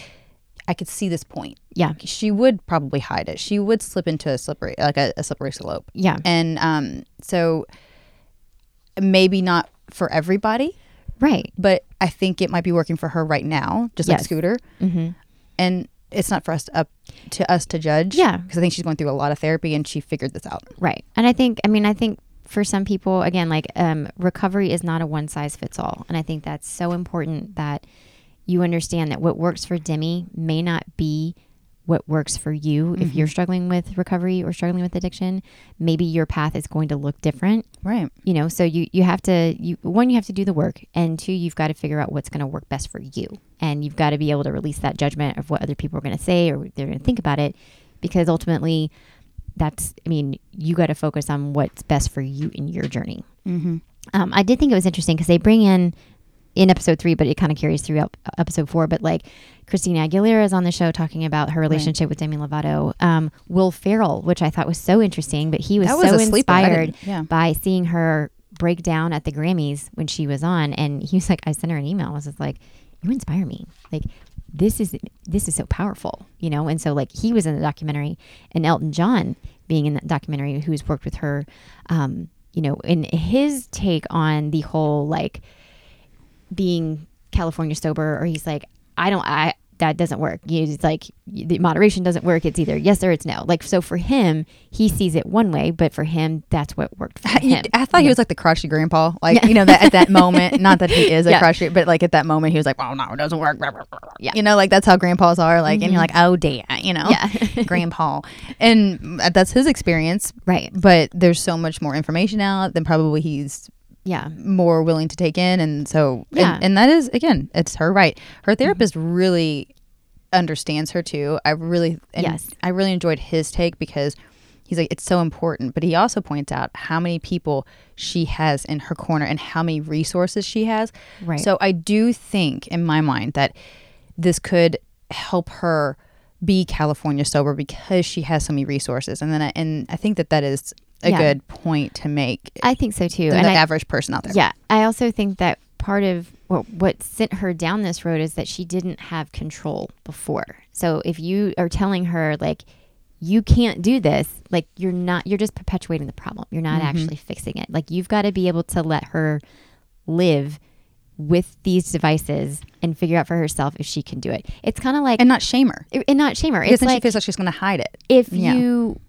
I could see this point. Yeah. She would probably hide it. She would slip into a slippery like a, a slippery slope. Yeah. And um, so maybe not for everybody, Right. but I think it might be working for her right now, just like Scooter. Mm-hmm. And it's not for us to, up to us to judge. Yeah. because I think she's going through a lot of therapy and she figured this out. Right. And I think, I mean, I think for some people, again, like um, recovery is not a one size fits all. And I think that's so important that you understand that what works for Demi may not be what works for you. If you're struggling with recovery or struggling with addiction, maybe your path is going to look different. Right. You know, so you you have to you one you have to do the work, and two you've got to figure out what's going to work best for you, and you've got to be able to release that judgment of what other people are going to say or they're going to think about it, because ultimately, that's I mean you got to focus on what's best for you in your journey. Mm-hmm. Um, I did think it was interesting because they bring in in episode three, but it kind of carries through episode four. But like Christina Aguilera is on the show talking about her relationship with Demi Lovato. Um, Will Ferrell, which I thought was so interesting, but he was, was so a sleeper. I inspired yeah. by seeing her break down at the Grammys when she was on, and he was like, I sent her an email. I was just like, you inspire me. Like this is this is so powerful, you know. And so like he was in the documentary, and Elton John being in that documentary, who's worked with her, um, you know, in his take on the whole like being California sober, or he's like, I don't, I that doesn't work. You, it's like the moderation doesn't work. It's either yes or it's no. Like so for him, he sees it one way, but for him, that's what worked for him. I thought he was like the crotchety grandpa, like you know that at that moment. Not that he is a Yeah. crotchety, but like at that moment, he was like, "Well, no, it doesn't work." Yeah. you know, like that's how grandpas are. Like, and you're mm-hmm. like, "Oh, damn," you know, Yeah. grandpa, and uh, that's his experience. right. But there's so much more information out than probably he's Yeah. more willing to take in, and so Yeah. and, and that is again, it's her right. Her mm-hmm. therapist really understands her too. I really, and Yes. I really enjoyed his take because he's like, it's so important. But he also points out how many people she has in her corner and how many resources she has. Right. So I do think, in my mind, that this could help her be California sober because she has so many resources. And then, I, and I think that that is a Yeah. good point to make. I think so too. And the I, average person out there. Yeah, I also think that part of what, what sent her down this road is that she didn't have control before. So if you are telling her like you can't do this, like you're not you're just perpetuating the problem. You're not mm-hmm. actually fixing it. Like you've got to be able to let her live with these devices and figure out for herself if she can do it. It's kind of like and not shame her. and not shame her. Because It's then she feels like she's going to hide it. if Yeah. you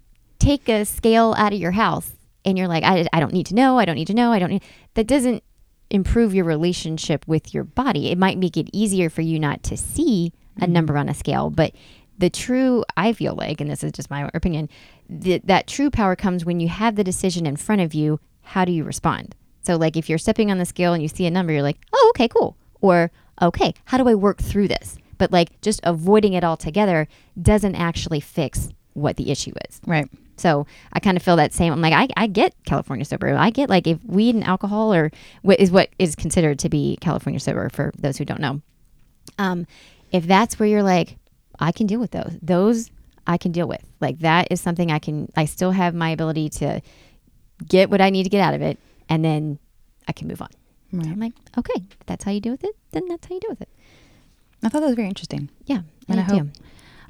take a scale out of your house and you're like, I, I don't need to know, I don't need to know, I don't need, that doesn't improve your relationship with your body. It might make it easier for you not to see a mm-hmm. number on a scale, but the true, I feel like, and this is just my opinion, that that true power comes when you have the decision in front of you. How do you respond? So, like, if you're stepping on the scale and you see a number, you're like, oh, okay, cool. Or, okay, how do I work through this? But, like, just avoiding it altogether doesn't actually fix what the issue is. Right. So I kind of feel that same. I'm like, I, I get California sober. I get like if weed and alcohol or what is what is considered to be California sober for those who don't know. Um, if that's where you're like, I can deal with those. Those I can deal with. Like that is something I can. I still have my ability to get what I need to get out of it, and then I can move on. Right. I'm like, okay, that's how you deal with it. Then that's how you deal with it. I thought that was very interesting. Yeah, And I do. hope-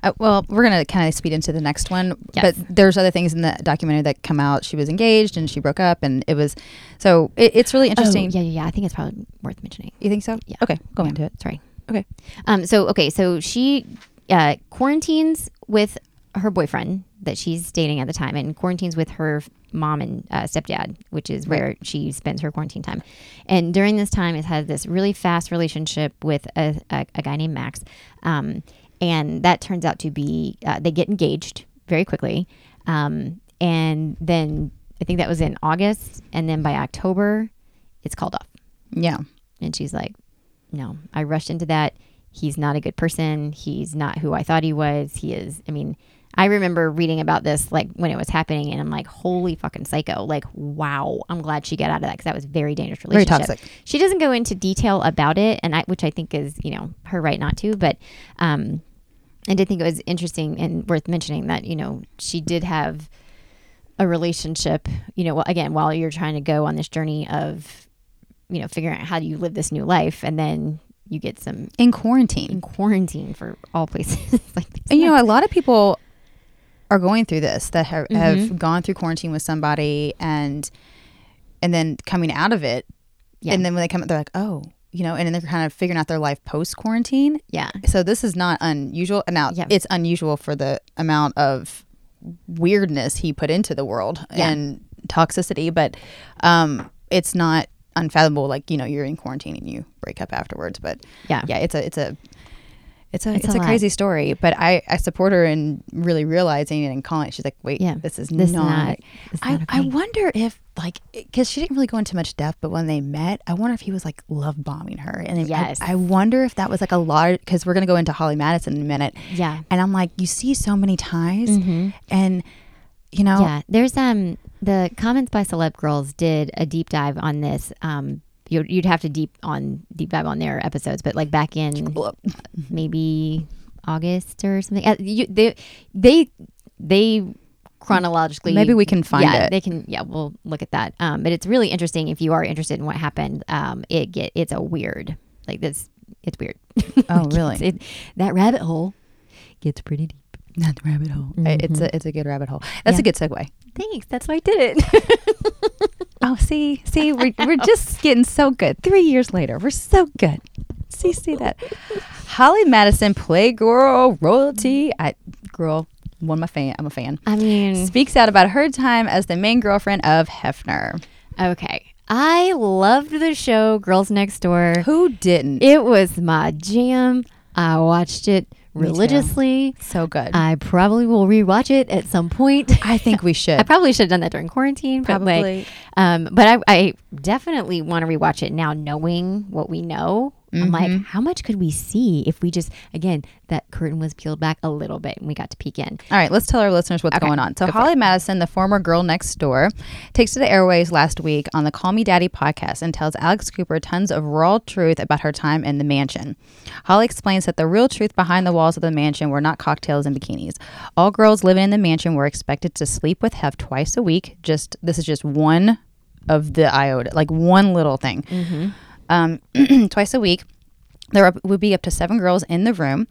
Uh, well, we're gonna kind of speed into the next one, Yes. but there's other things in the documentary that come out. She was engaged and she broke up, and it was so it, it's really interesting. Oh, yeah, yeah, yeah. I think it's probably worth mentioning. You think so? Yeah. Okay, go Yeah. into it. Sorry. Okay. Um, so okay, so she uh, quarantines with her boyfriend that she's dating at the time, and quarantines with her mom and uh, stepdad, which is Right. where she spends her quarantine time. And during this time, has had this really fast relationship with a, a, a guy named Max, um, and that turns out to be uh, they get engaged very quickly, um, and then I think that was in August, and then by October, it's called off. Yeah. And she's like, no, I rushed into that. He's not a good person. He's not who I thought he was. He is, I mean, I remember reading about this like when it was happening, and I'm like, holy fucking psycho. Like, wow. I'm glad she got out of that because that was very dangerous relationship Very toxic. She doesn't go into detail about it, and I, which I think is, you know, her right not to. But um, I did think it was interesting and worth mentioning that, you know, she did have a relationship, you know, again, while you're trying to go on this journey of, you know, figuring out how do you live this new life, and then you get some In quarantine, in quarantine for all places like and you know, a lot of people are going through this that have, Mhm. have gone through quarantine with somebody and and then coming out of it, Yeah. and then when they come, out they're like, oh, you know, and then they're kind of figuring out their life post quarantine. yeah, So this is not unusual. Now Yeah. it's unusual for the amount of weirdness he put into the world Yeah. and toxicity, but um, it's not unfathomable. Like you know, you're in quarantine and you break up afterwards. But yeah, yeah, it's a it's a it's a It's it's, a a, crazy story. But I I support her in really realizing it and calling. it. She's like, wait, Yeah. this is This not. not- this I, not I wonder if like because she didn't really go into much depth, but when they met, I wonder if he was like love bombing her, and I- Yes. I, wonder if that was like a lot because we're gonna go into Holly Madison in a minute, yeah. and I'm like, you see so many ties, Mm-hmm. and you know, Yeah, there's um the comments by celeb girls did a deep dive on this. Um, you'd, you'd have to deep on deep dive on their episodes, but like back in maybe August or something. Uh, you, they they they chronologically Maybe we can find yeah, it. They can yeah, we'll look at that. Um, but it's really interesting if you are interested in what happened. Um, it get it's a weird like this. It's weird. Oh, really? It- that rabbit hole gets pretty deep. not the rabbit hole. I- It's a it's a good rabbit hole. That's Yeah. a good segue. Thanks. That's why I did it. Oh, see, see, we're we're just getting so good. Three years later, we're so good, see see that. Holly Madison, Playgirl royalty. I girl, one of my fan. I'm a fan. I mean, Speaks out about her time as the main girlfriend of Hefner. okay. I loved the show Girls Next Door. Who didn't? It was my jam. I watched it. Religiously. so good. I probably will rewatch it at some point. I think we should. I probably should have done that during quarantine, but Probably. like, um, but I, I definitely want to rewatch it now, knowing what we know. I'm like, Mm-hmm. how much could we see if we just, again, that curtain was peeled back a little bit and we got to peek in. All right, let's tell our listeners what's Okay, going on. So, go Holly Madison, the former girl next door, takes to the airways last week on the Call Me Daddy podcast and tells Alex Cooper tons of raw truth about her time in the mansion. Holly explains that the real truth behind the walls of the mansion were not cocktails and bikinis. All girls living in the mansion were expected to sleep with Hef twice a week. Just this is just one of the iota, like one little thing. Um, twice a week. There would be up to seven girls in the room.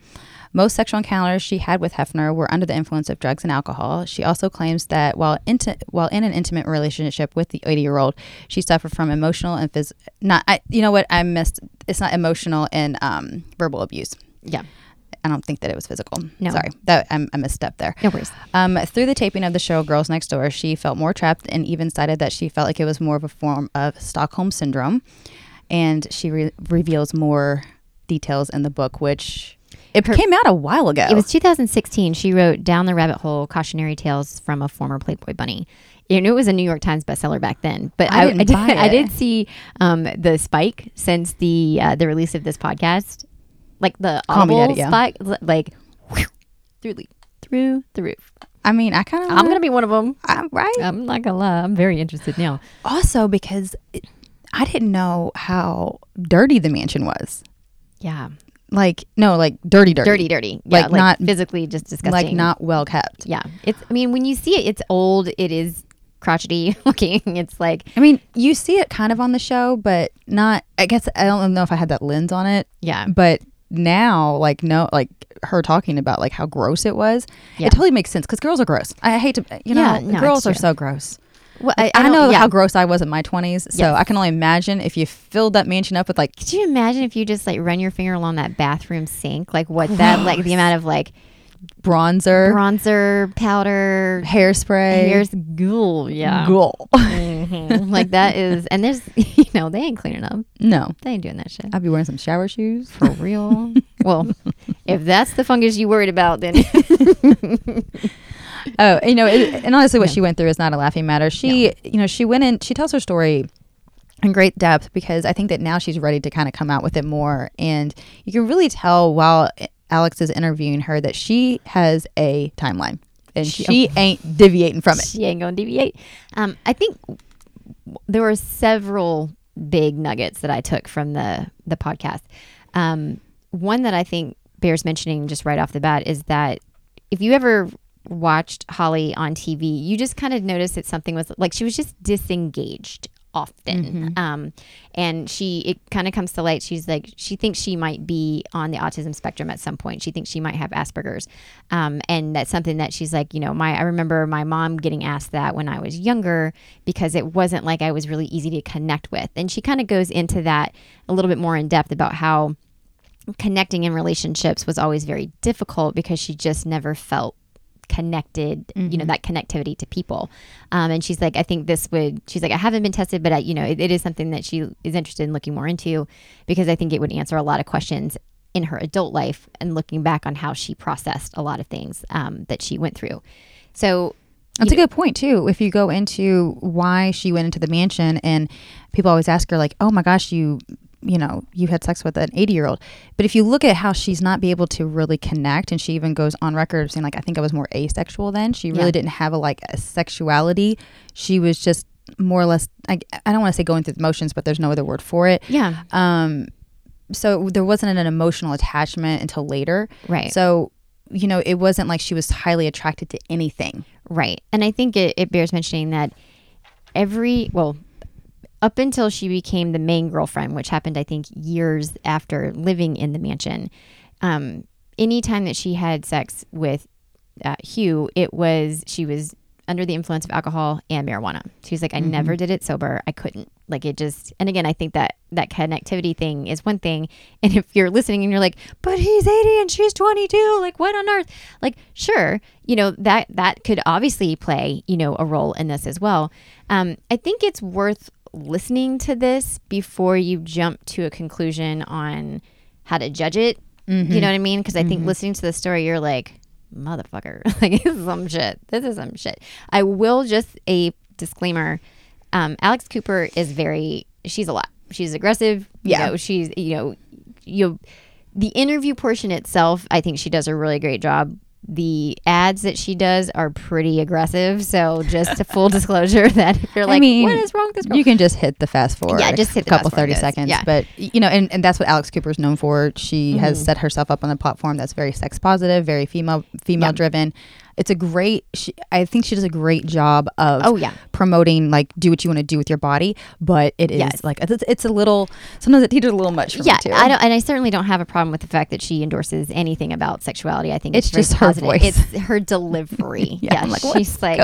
Most sexual encounters she had with Hefner were under the influence of drugs and alcohol. She also claims that while inti- while in an intimate relationship with the 80 year old, she suffered from emotional and phys- not. I, you know what? I missed. It's not emotional and um, verbal abuse. Yeah. I don't think that it was physical. No. Sorry, that I'm, I misstepped there. No worries. Um, through the taping of the show Girls Next Door, she felt more trapped and even cited that she felt like it was more of a form of Stockholm syndrome. And she re- reveals more details in the book, which it came out a while ago. It was 2016. She wrote Down the Rabbit Hole Cautionary Tales from a Former Playboy Bunny. You know, it was a New York Times bestseller back then. But I I, didn't I, did, I did see um, the spike since the uh, the release of this podcast. Like the audible Daddy, yeah. spike, like whew, through the through the roof. I mean, I kind of. I'm gonna be one of them. I'm right. I'm not gonna lie. I'm very interested now. also, because it, I didn't know how dirty the mansion was. Yeah, Like, no, like dirty, dirty, dirty, dirty. Yeah, Like like, not- physically just disgusting. like not well kept. Yeah, it's. I mean, when you see it, it's old. It is crotchety looking. It's like I mean, you see it kind of on the show, but not. I guess I don't know if I had that lens on it. yeah. but now like no like her talking about like how gross it was Yeah. it totally makes sense because girls are gross i hate to you know Yeah, no, girls are so gross Well, i, don't- know yeah. how gross i was in my 20s so Yes. i can only imagine if you filled that mansion up with like Could you imagine if you just like run your finger along that bathroom sink? Like what that like the amount of like bronzer bronzer, powder, hairspray hairs, ghoul. Yeah. Ghoul. Mhm. like that is and there's you know, they ain't cleaning up. no They ain't doing that shit. i'd be wearing some shower shoes For real. well, if that's the fungus you worried about, then Oh, you know, it, and honestly, what she went through is not a laughing matter. She, you know, she went in. She tells her story in great depth because I think that now she's ready to kind of come out with it more, and you can really tell while Alex is interviewing her that she has a timeline, and She- she, ain't deviating from it. she ain't gonna deviate. Um, I think there were several big nuggets that I took from the the podcast. Um, one that I think bears mentioning just right off the bat is that if you ever watched Holly on TV, you just kind of noticed that something was like she was just disengaged often. Um, and she, it kind of comes to light. She's like, she thinks she might be on the autism spectrum at some point. She thinks she might have Asperger's. Um, and that's something that she's like, you know, my, I remember my mom getting asked that when I was younger because it wasn't like I was really easy to connect with. And she kind of goes into that a little bit more in depth about how connecting in relationships was always very difficult because she just never felt connected you know that connectivity to people. Um, and she's like i think this would she's like i haven't been tested but I, you know it, it is something that she is interested in looking more into because i think it would answer a lot of questions in her adult life and looking back on how she processed a lot of things um, that she went through. So That's a good point too. If you go into why she went into the mansion, and people always ask her like, "Oh my gosh, you, you know, you had sex with an eighty-year-old," but if you look at how she's not be able to really connect, and she even goes on record of saying like, "I think I was more asexual then." She really Yeah. didn't have a like a sexuality. She was just more or less. I, I don't want to say going through the motions, but there's no other word for it. yeah Um, so there wasn't an emotional attachment until later. right So you know, it wasn't like she was highly attracted to anything. Right. And I think it, it bears mentioning that every, well, up until she became the main girlfriend, which happened, I think, years after living in the mansion, um, anytime that she had sex with uh, Hugh, it was, she was under the influence of alcohol and marijuana. She was like, I never did it sober. I couldn't. Like it just, and again, I think that that connectivity thing is one thing. And if you're listening and you're like, but he's 80 and she's 22, like what on earth? Like, sure, you know, that, that could obviously play, you know, a role in this as well. Um, I think it's worth listening to this before you jump to a conclusion on how to judge it. You know what I mean? Because I think listening to the story, you're like, motherfucker, like this is some shit. This is some shit. I will just a disclaimer. Um, Alex Cooper is very. She's a lot. She's aggressive. You Yeah. know, she's you know, you. The interview portion itself, I think she does a really great job. The ads that she does are pretty aggressive. So just a full disclosure that if you're like, I mean, what is wrong with this girl? You can just hit the fast forward. Yeah, just hit a couple fast 30 to seconds. Yeah. But you know, and, and that's what Alex Cooper is known for. She has Mm-hmm. set herself up on a platform that's very sex positive, very female female driven. It's a great. She, I think she does a great job of Oh, yeah. promoting like do what you want to do with your body. But it is Yes. like it's, it's a little. Sometimes it teaches a little much for yeah, me too. I don't, and I certainly don't have a problem with the fact that she endorses anything about sexuality. I think It's it's, just her positive. voice. It's her delivery. Yeah, yeah, like, she's like,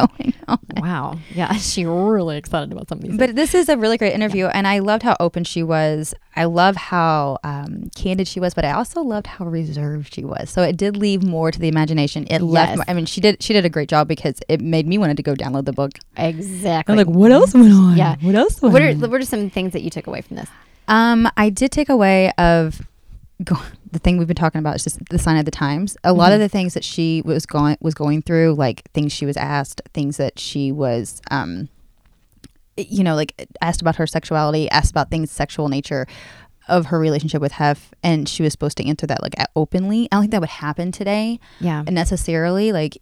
wow, yeah, she's really excited about some of these. But this is a really great interview, and I loved how open she was. I love how um, candid she was, but I also loved how reserved she was. So it did leave more to the imagination. It left. Yes. more- I mean, she did. She did a great job because it made me wanted to go download the book. exactly. Like what else went on? Yeah. what else? what are what are some things that you took away from this? Um, I did take away of go, the thing we've been talking about is just the sign of the times. A lot of the things that she was going was going through, like things she was asked, things that she was, um, you know, like asked about her sexuality, asked about things sexual nature of her relationship with Hef, and she was supposed to answer that like openly. I don't think that would happen today Yeah, And necessarily. Like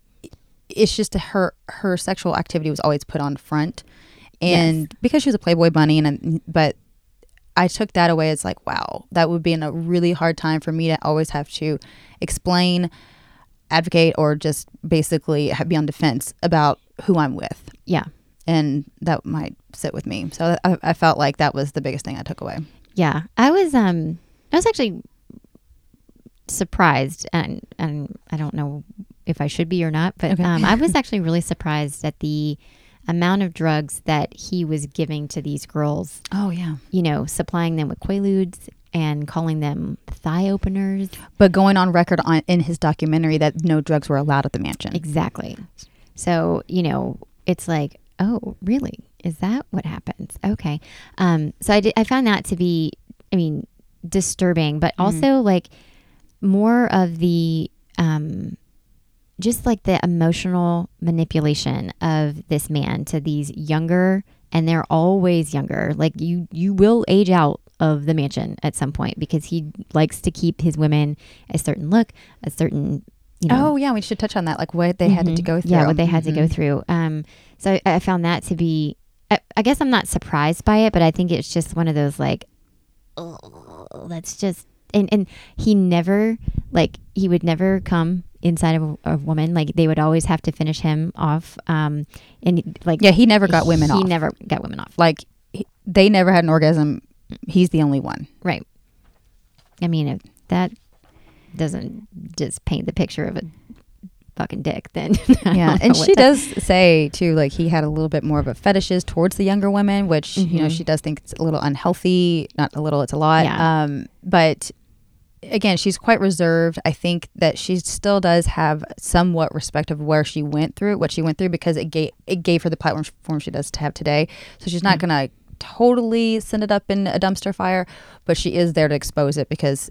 it's just her her sexual activity was always put on front, and because she was a Playboy bunny, and but I took that away as like, wow, that would be in a really hard time for me to always have to explain, advocate, or just basically be on defense about who I'm with. yeah, And that might sit with me. So I, I felt like that was the biggest thing I took away. yeah. I was um, I was actually surprised, and and I don't know if I should be or not, but Okay. um, I was actually really surprised at the amount of drugs that he was giving to these girls Oh, yeah. you know, supplying them with quaaludes and calling them thigh openers. But going on record on in his documentary that no drugs were allowed at the mansion. Exactly. So, you know, it's like, oh, really? Is that what happens? Okay. Um, so I did, I found that to be, I mean, disturbing, but also like more of the, um, just like the emotional manipulation of this man to these younger and they're always younger like you you will age out of the mansion at some point because he likes to keep his women a certain look a certain you know Oh yeah, we should touch on that. Like what they had to go through. Yeah, what they had to go through. Um, so I, I found that to be. I, I guess I'm not surprised by it, but I think it's just one of those like, oh, that's just. And and he never like he would never come inside of a, a woman. Like they would always have to finish him off. Um, and like Yeah, he never got women he off. He never got women off. like he, they never had an orgasm. He's the only one. Right. I mean, if that doesn't just paint the picture of a fucking dick, then Yeah, and she does say too, like he had a little bit more of a fetishes towards the younger women, which you know Mhm. she does think it's a little unhealthy. Not a little, it's a lot. Yeah. Um, but again, she's quite reserved. I think that she still does have somewhat respect of where she went through, what she went through, because it gave it gave her the platform she does to have today. So she's not gonna totally send it up in a dumpster fire, but she is there to expose it because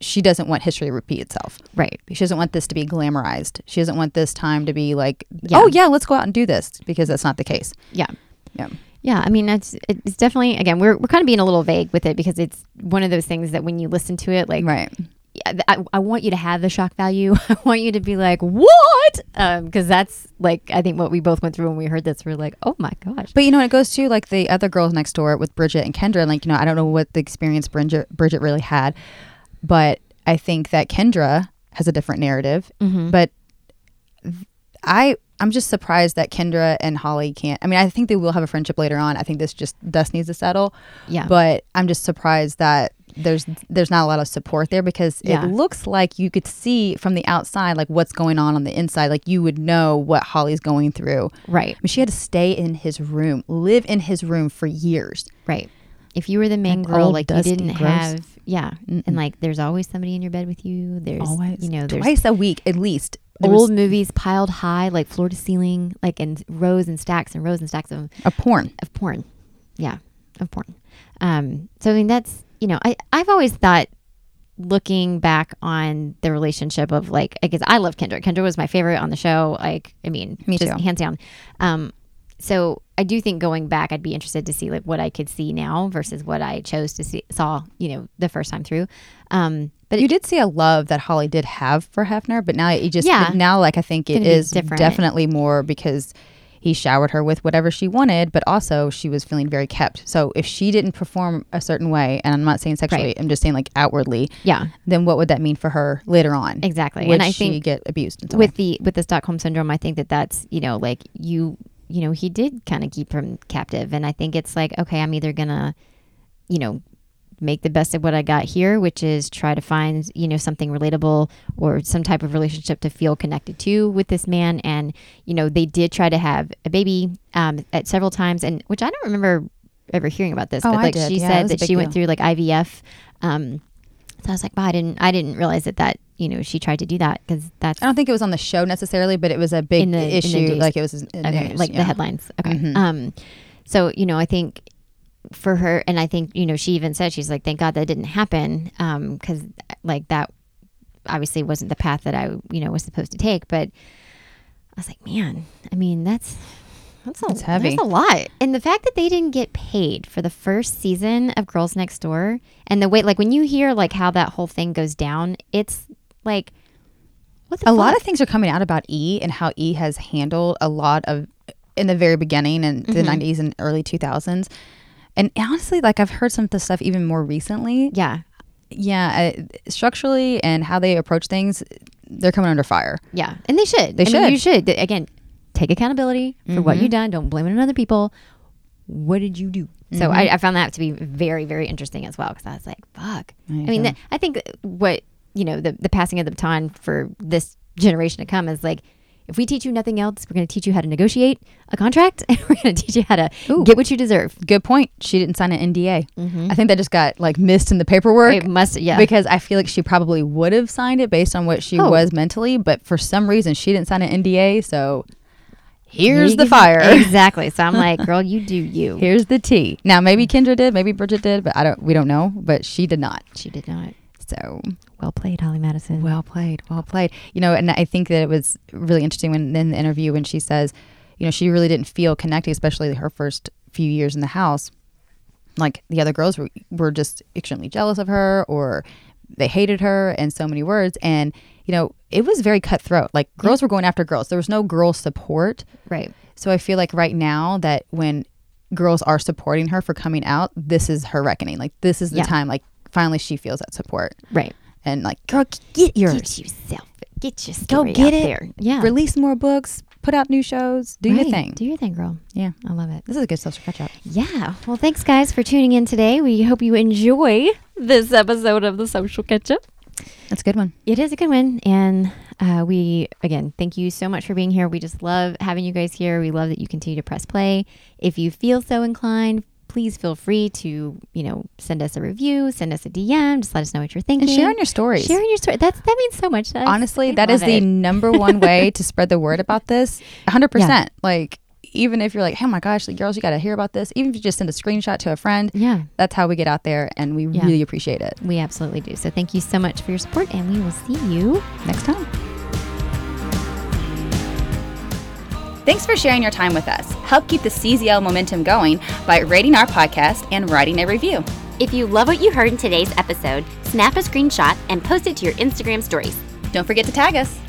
she doesn't want history to repeat itself. Right. She doesn't want this to be glamorized. She doesn't want this time to be like, Yeah. oh yeah, let's go out and do this because that's not the case. Yeah. Yeah. Yeah, I mean that's it's definitely again we're we're kind of being a little vague with it because it's one of those things that when you listen to it like Right. yeah, I, I want you to have the shock value. I want you to be like what um, because that's like I think what we both went through when we heard this. We're like oh my gosh. But you know, it goes to like the other girls next door with Bridget and Kendra. Like, you know, I don't know what the experience Bridget, Bridget really had, but I think that Kendra has a different narrative. Mhm. But I, I'm just surprised that Kendra and Holly can't. I mean, I think they will have a friendship later on. I think this just dust needs to settle. Yeah. But I'm just surprised that there's there's not a lot of support there because Yeah. it looks like you could see from the outside like what's going on on the inside. Like you would know what Holly's going through. Right. I mean, she had to stay in his room, live in his room for years. Right. If you were the main girl, like you didn't gross. have, yeah, Mm-mm. and like there's always somebody in your bed with you. There's Always, you know, there's twice a week at least. There old was movies piled high, like floor to ceiling, like in rows and stacks and rows and stacks of a porn. of porn. Yeah, of porn. Um, so I mean, that's you know, I I've always thought, looking back on the relationship of like, because I love Kendra. Kendra was my favorite on the show. Like, I mean, Me just too. hands down. Um, so I do think going back, I'd be interested to see like what I could see now versus what I chose to see saw, you know, the first time through. Um, but You did see a love that Holly did have for Hefner, but now you just Yeah. now like I think it is different. definitely more because he showered her with whatever she wanted, but also she was feeling very kept. So if she didn't perform a certain way, and I'm not saying sexually, Right. I'm just saying like outwardly, yeah, then what would that mean for her later on? exactly. Would and I she think get abused and so with the with the Stockholm syndrome, I think that that's you know like you you know he did kind of keep him captive, and I think it's like okay, I'm either gonna you know make the best of what I got here, which is try to find you know something relatable or some type of relationship to feel connected to with this man, and you know they did try to have a baby um, at several times, and which I don't remember ever hearing about this, Oh, but I like did. she Yeah, said that she went through like IVF. Um, so I was like, wow, I didn't, I didn't realize that that you know she tried to do that because that's I don't think it was on the show necessarily, but it was a big the- issue. like it was in okay, news, like yeah. the headlines. Okay. Mhm. Um, so you know, I think for her, and I think you know, she even said she's like, thank God that didn't happen, um, because like that obviously wasn't the path that I you know was supposed to take. But I was like, man, I mean, that's that's a, It's heavy. That's a lot, and the fact that they didn't get paid for the first season of Girls Next Door, and the way like when you hear like how that whole thing goes down, it's like. What the a lot of things are coming out about E and how E has handled a lot of in the very beginning and the Mm-hmm. 90s and early 2000s. And honestly, like I've heard some of the stuff even more recently. yeah, Yeah, uh, structurally and how they approach things, they're coming under fire. Yeah, and they should. They I mean, you should. should again take accountability for what you've done. Don't blame it on other people. What did you do? So I, I found that to be very, very interesting as well because I was like, "Fuck." I mean, th- I think what you know the the passing of the baton for this generation to come is like. If we teach you nothing else, we're going to teach you how to negotiate a contract, and we're going to teach you how to Ooh. get what you deserve. Good point. She didn't sign an NDA. Mm-hmm. I think that just got like missed in the paperwork. It must, yeah, Because I feel like she probably would have signed it based on what she Oh. was mentally, but for some reason she didn't sign an NDA. So here's You the fire. Exactly. So I'm like, girl, you do you. Here's the tea. Now maybe Kendra did, maybe Bridget did, but I don't. We don't know. But she did not. She did not. So Well played, Holly Madison. well played, well played. You know, and I think that it was really interesting when in the interview when she says, you know, she really didn't feel connected, especially her first few years in the house. Like the other girls were were just extremely jealous of her, or they hated her, and so many words. And you know, it was very cutthroat. Like girls were going after girls. There was no girl support. right. So I feel like right now that when girls are supporting her for coming out, this is her reckoning. Like this is the Yeah. time. Like finally she feels that support Right. and like girl, get yours. Get yourself. Get your Go get it. there. Yeah. Release more books. Put out new shows. Do your thing. Do your thing, girl. yeah. I love it. This is a good social catch up. Yeah. Well, thanks, guys, for tuning in today. We hope you enjoy this episode of the Social Catch Up. That's a good one. It is a good one. And uh, we, again, thank you so much for being here. We just love having you guys here. We love that you continue to press play. If you feel so inclined, please feel free to, you know, send us a review, send us a DM, just let us know what you're thinking. And share on your stories. Sharing your story. That's, that means so much to us. Honestly, We that is love the number one way to spread the word about this. 100%. Like, even if you're like, oh my gosh, like, girls, you got to hear about this. Even if you just send a screenshot to a friend, Yeah. that's how we get out there and we Yeah. really appreciate it. We absolutely do. So thank you so much for your support, and we will see you Next time. Thanks for sharing your time with us. Help keep the CZL momentum going by rating our podcast and writing a review. If you love what you heard in today's episode, snap a screenshot and post it to your Instagram stories. Don't forget to tag us.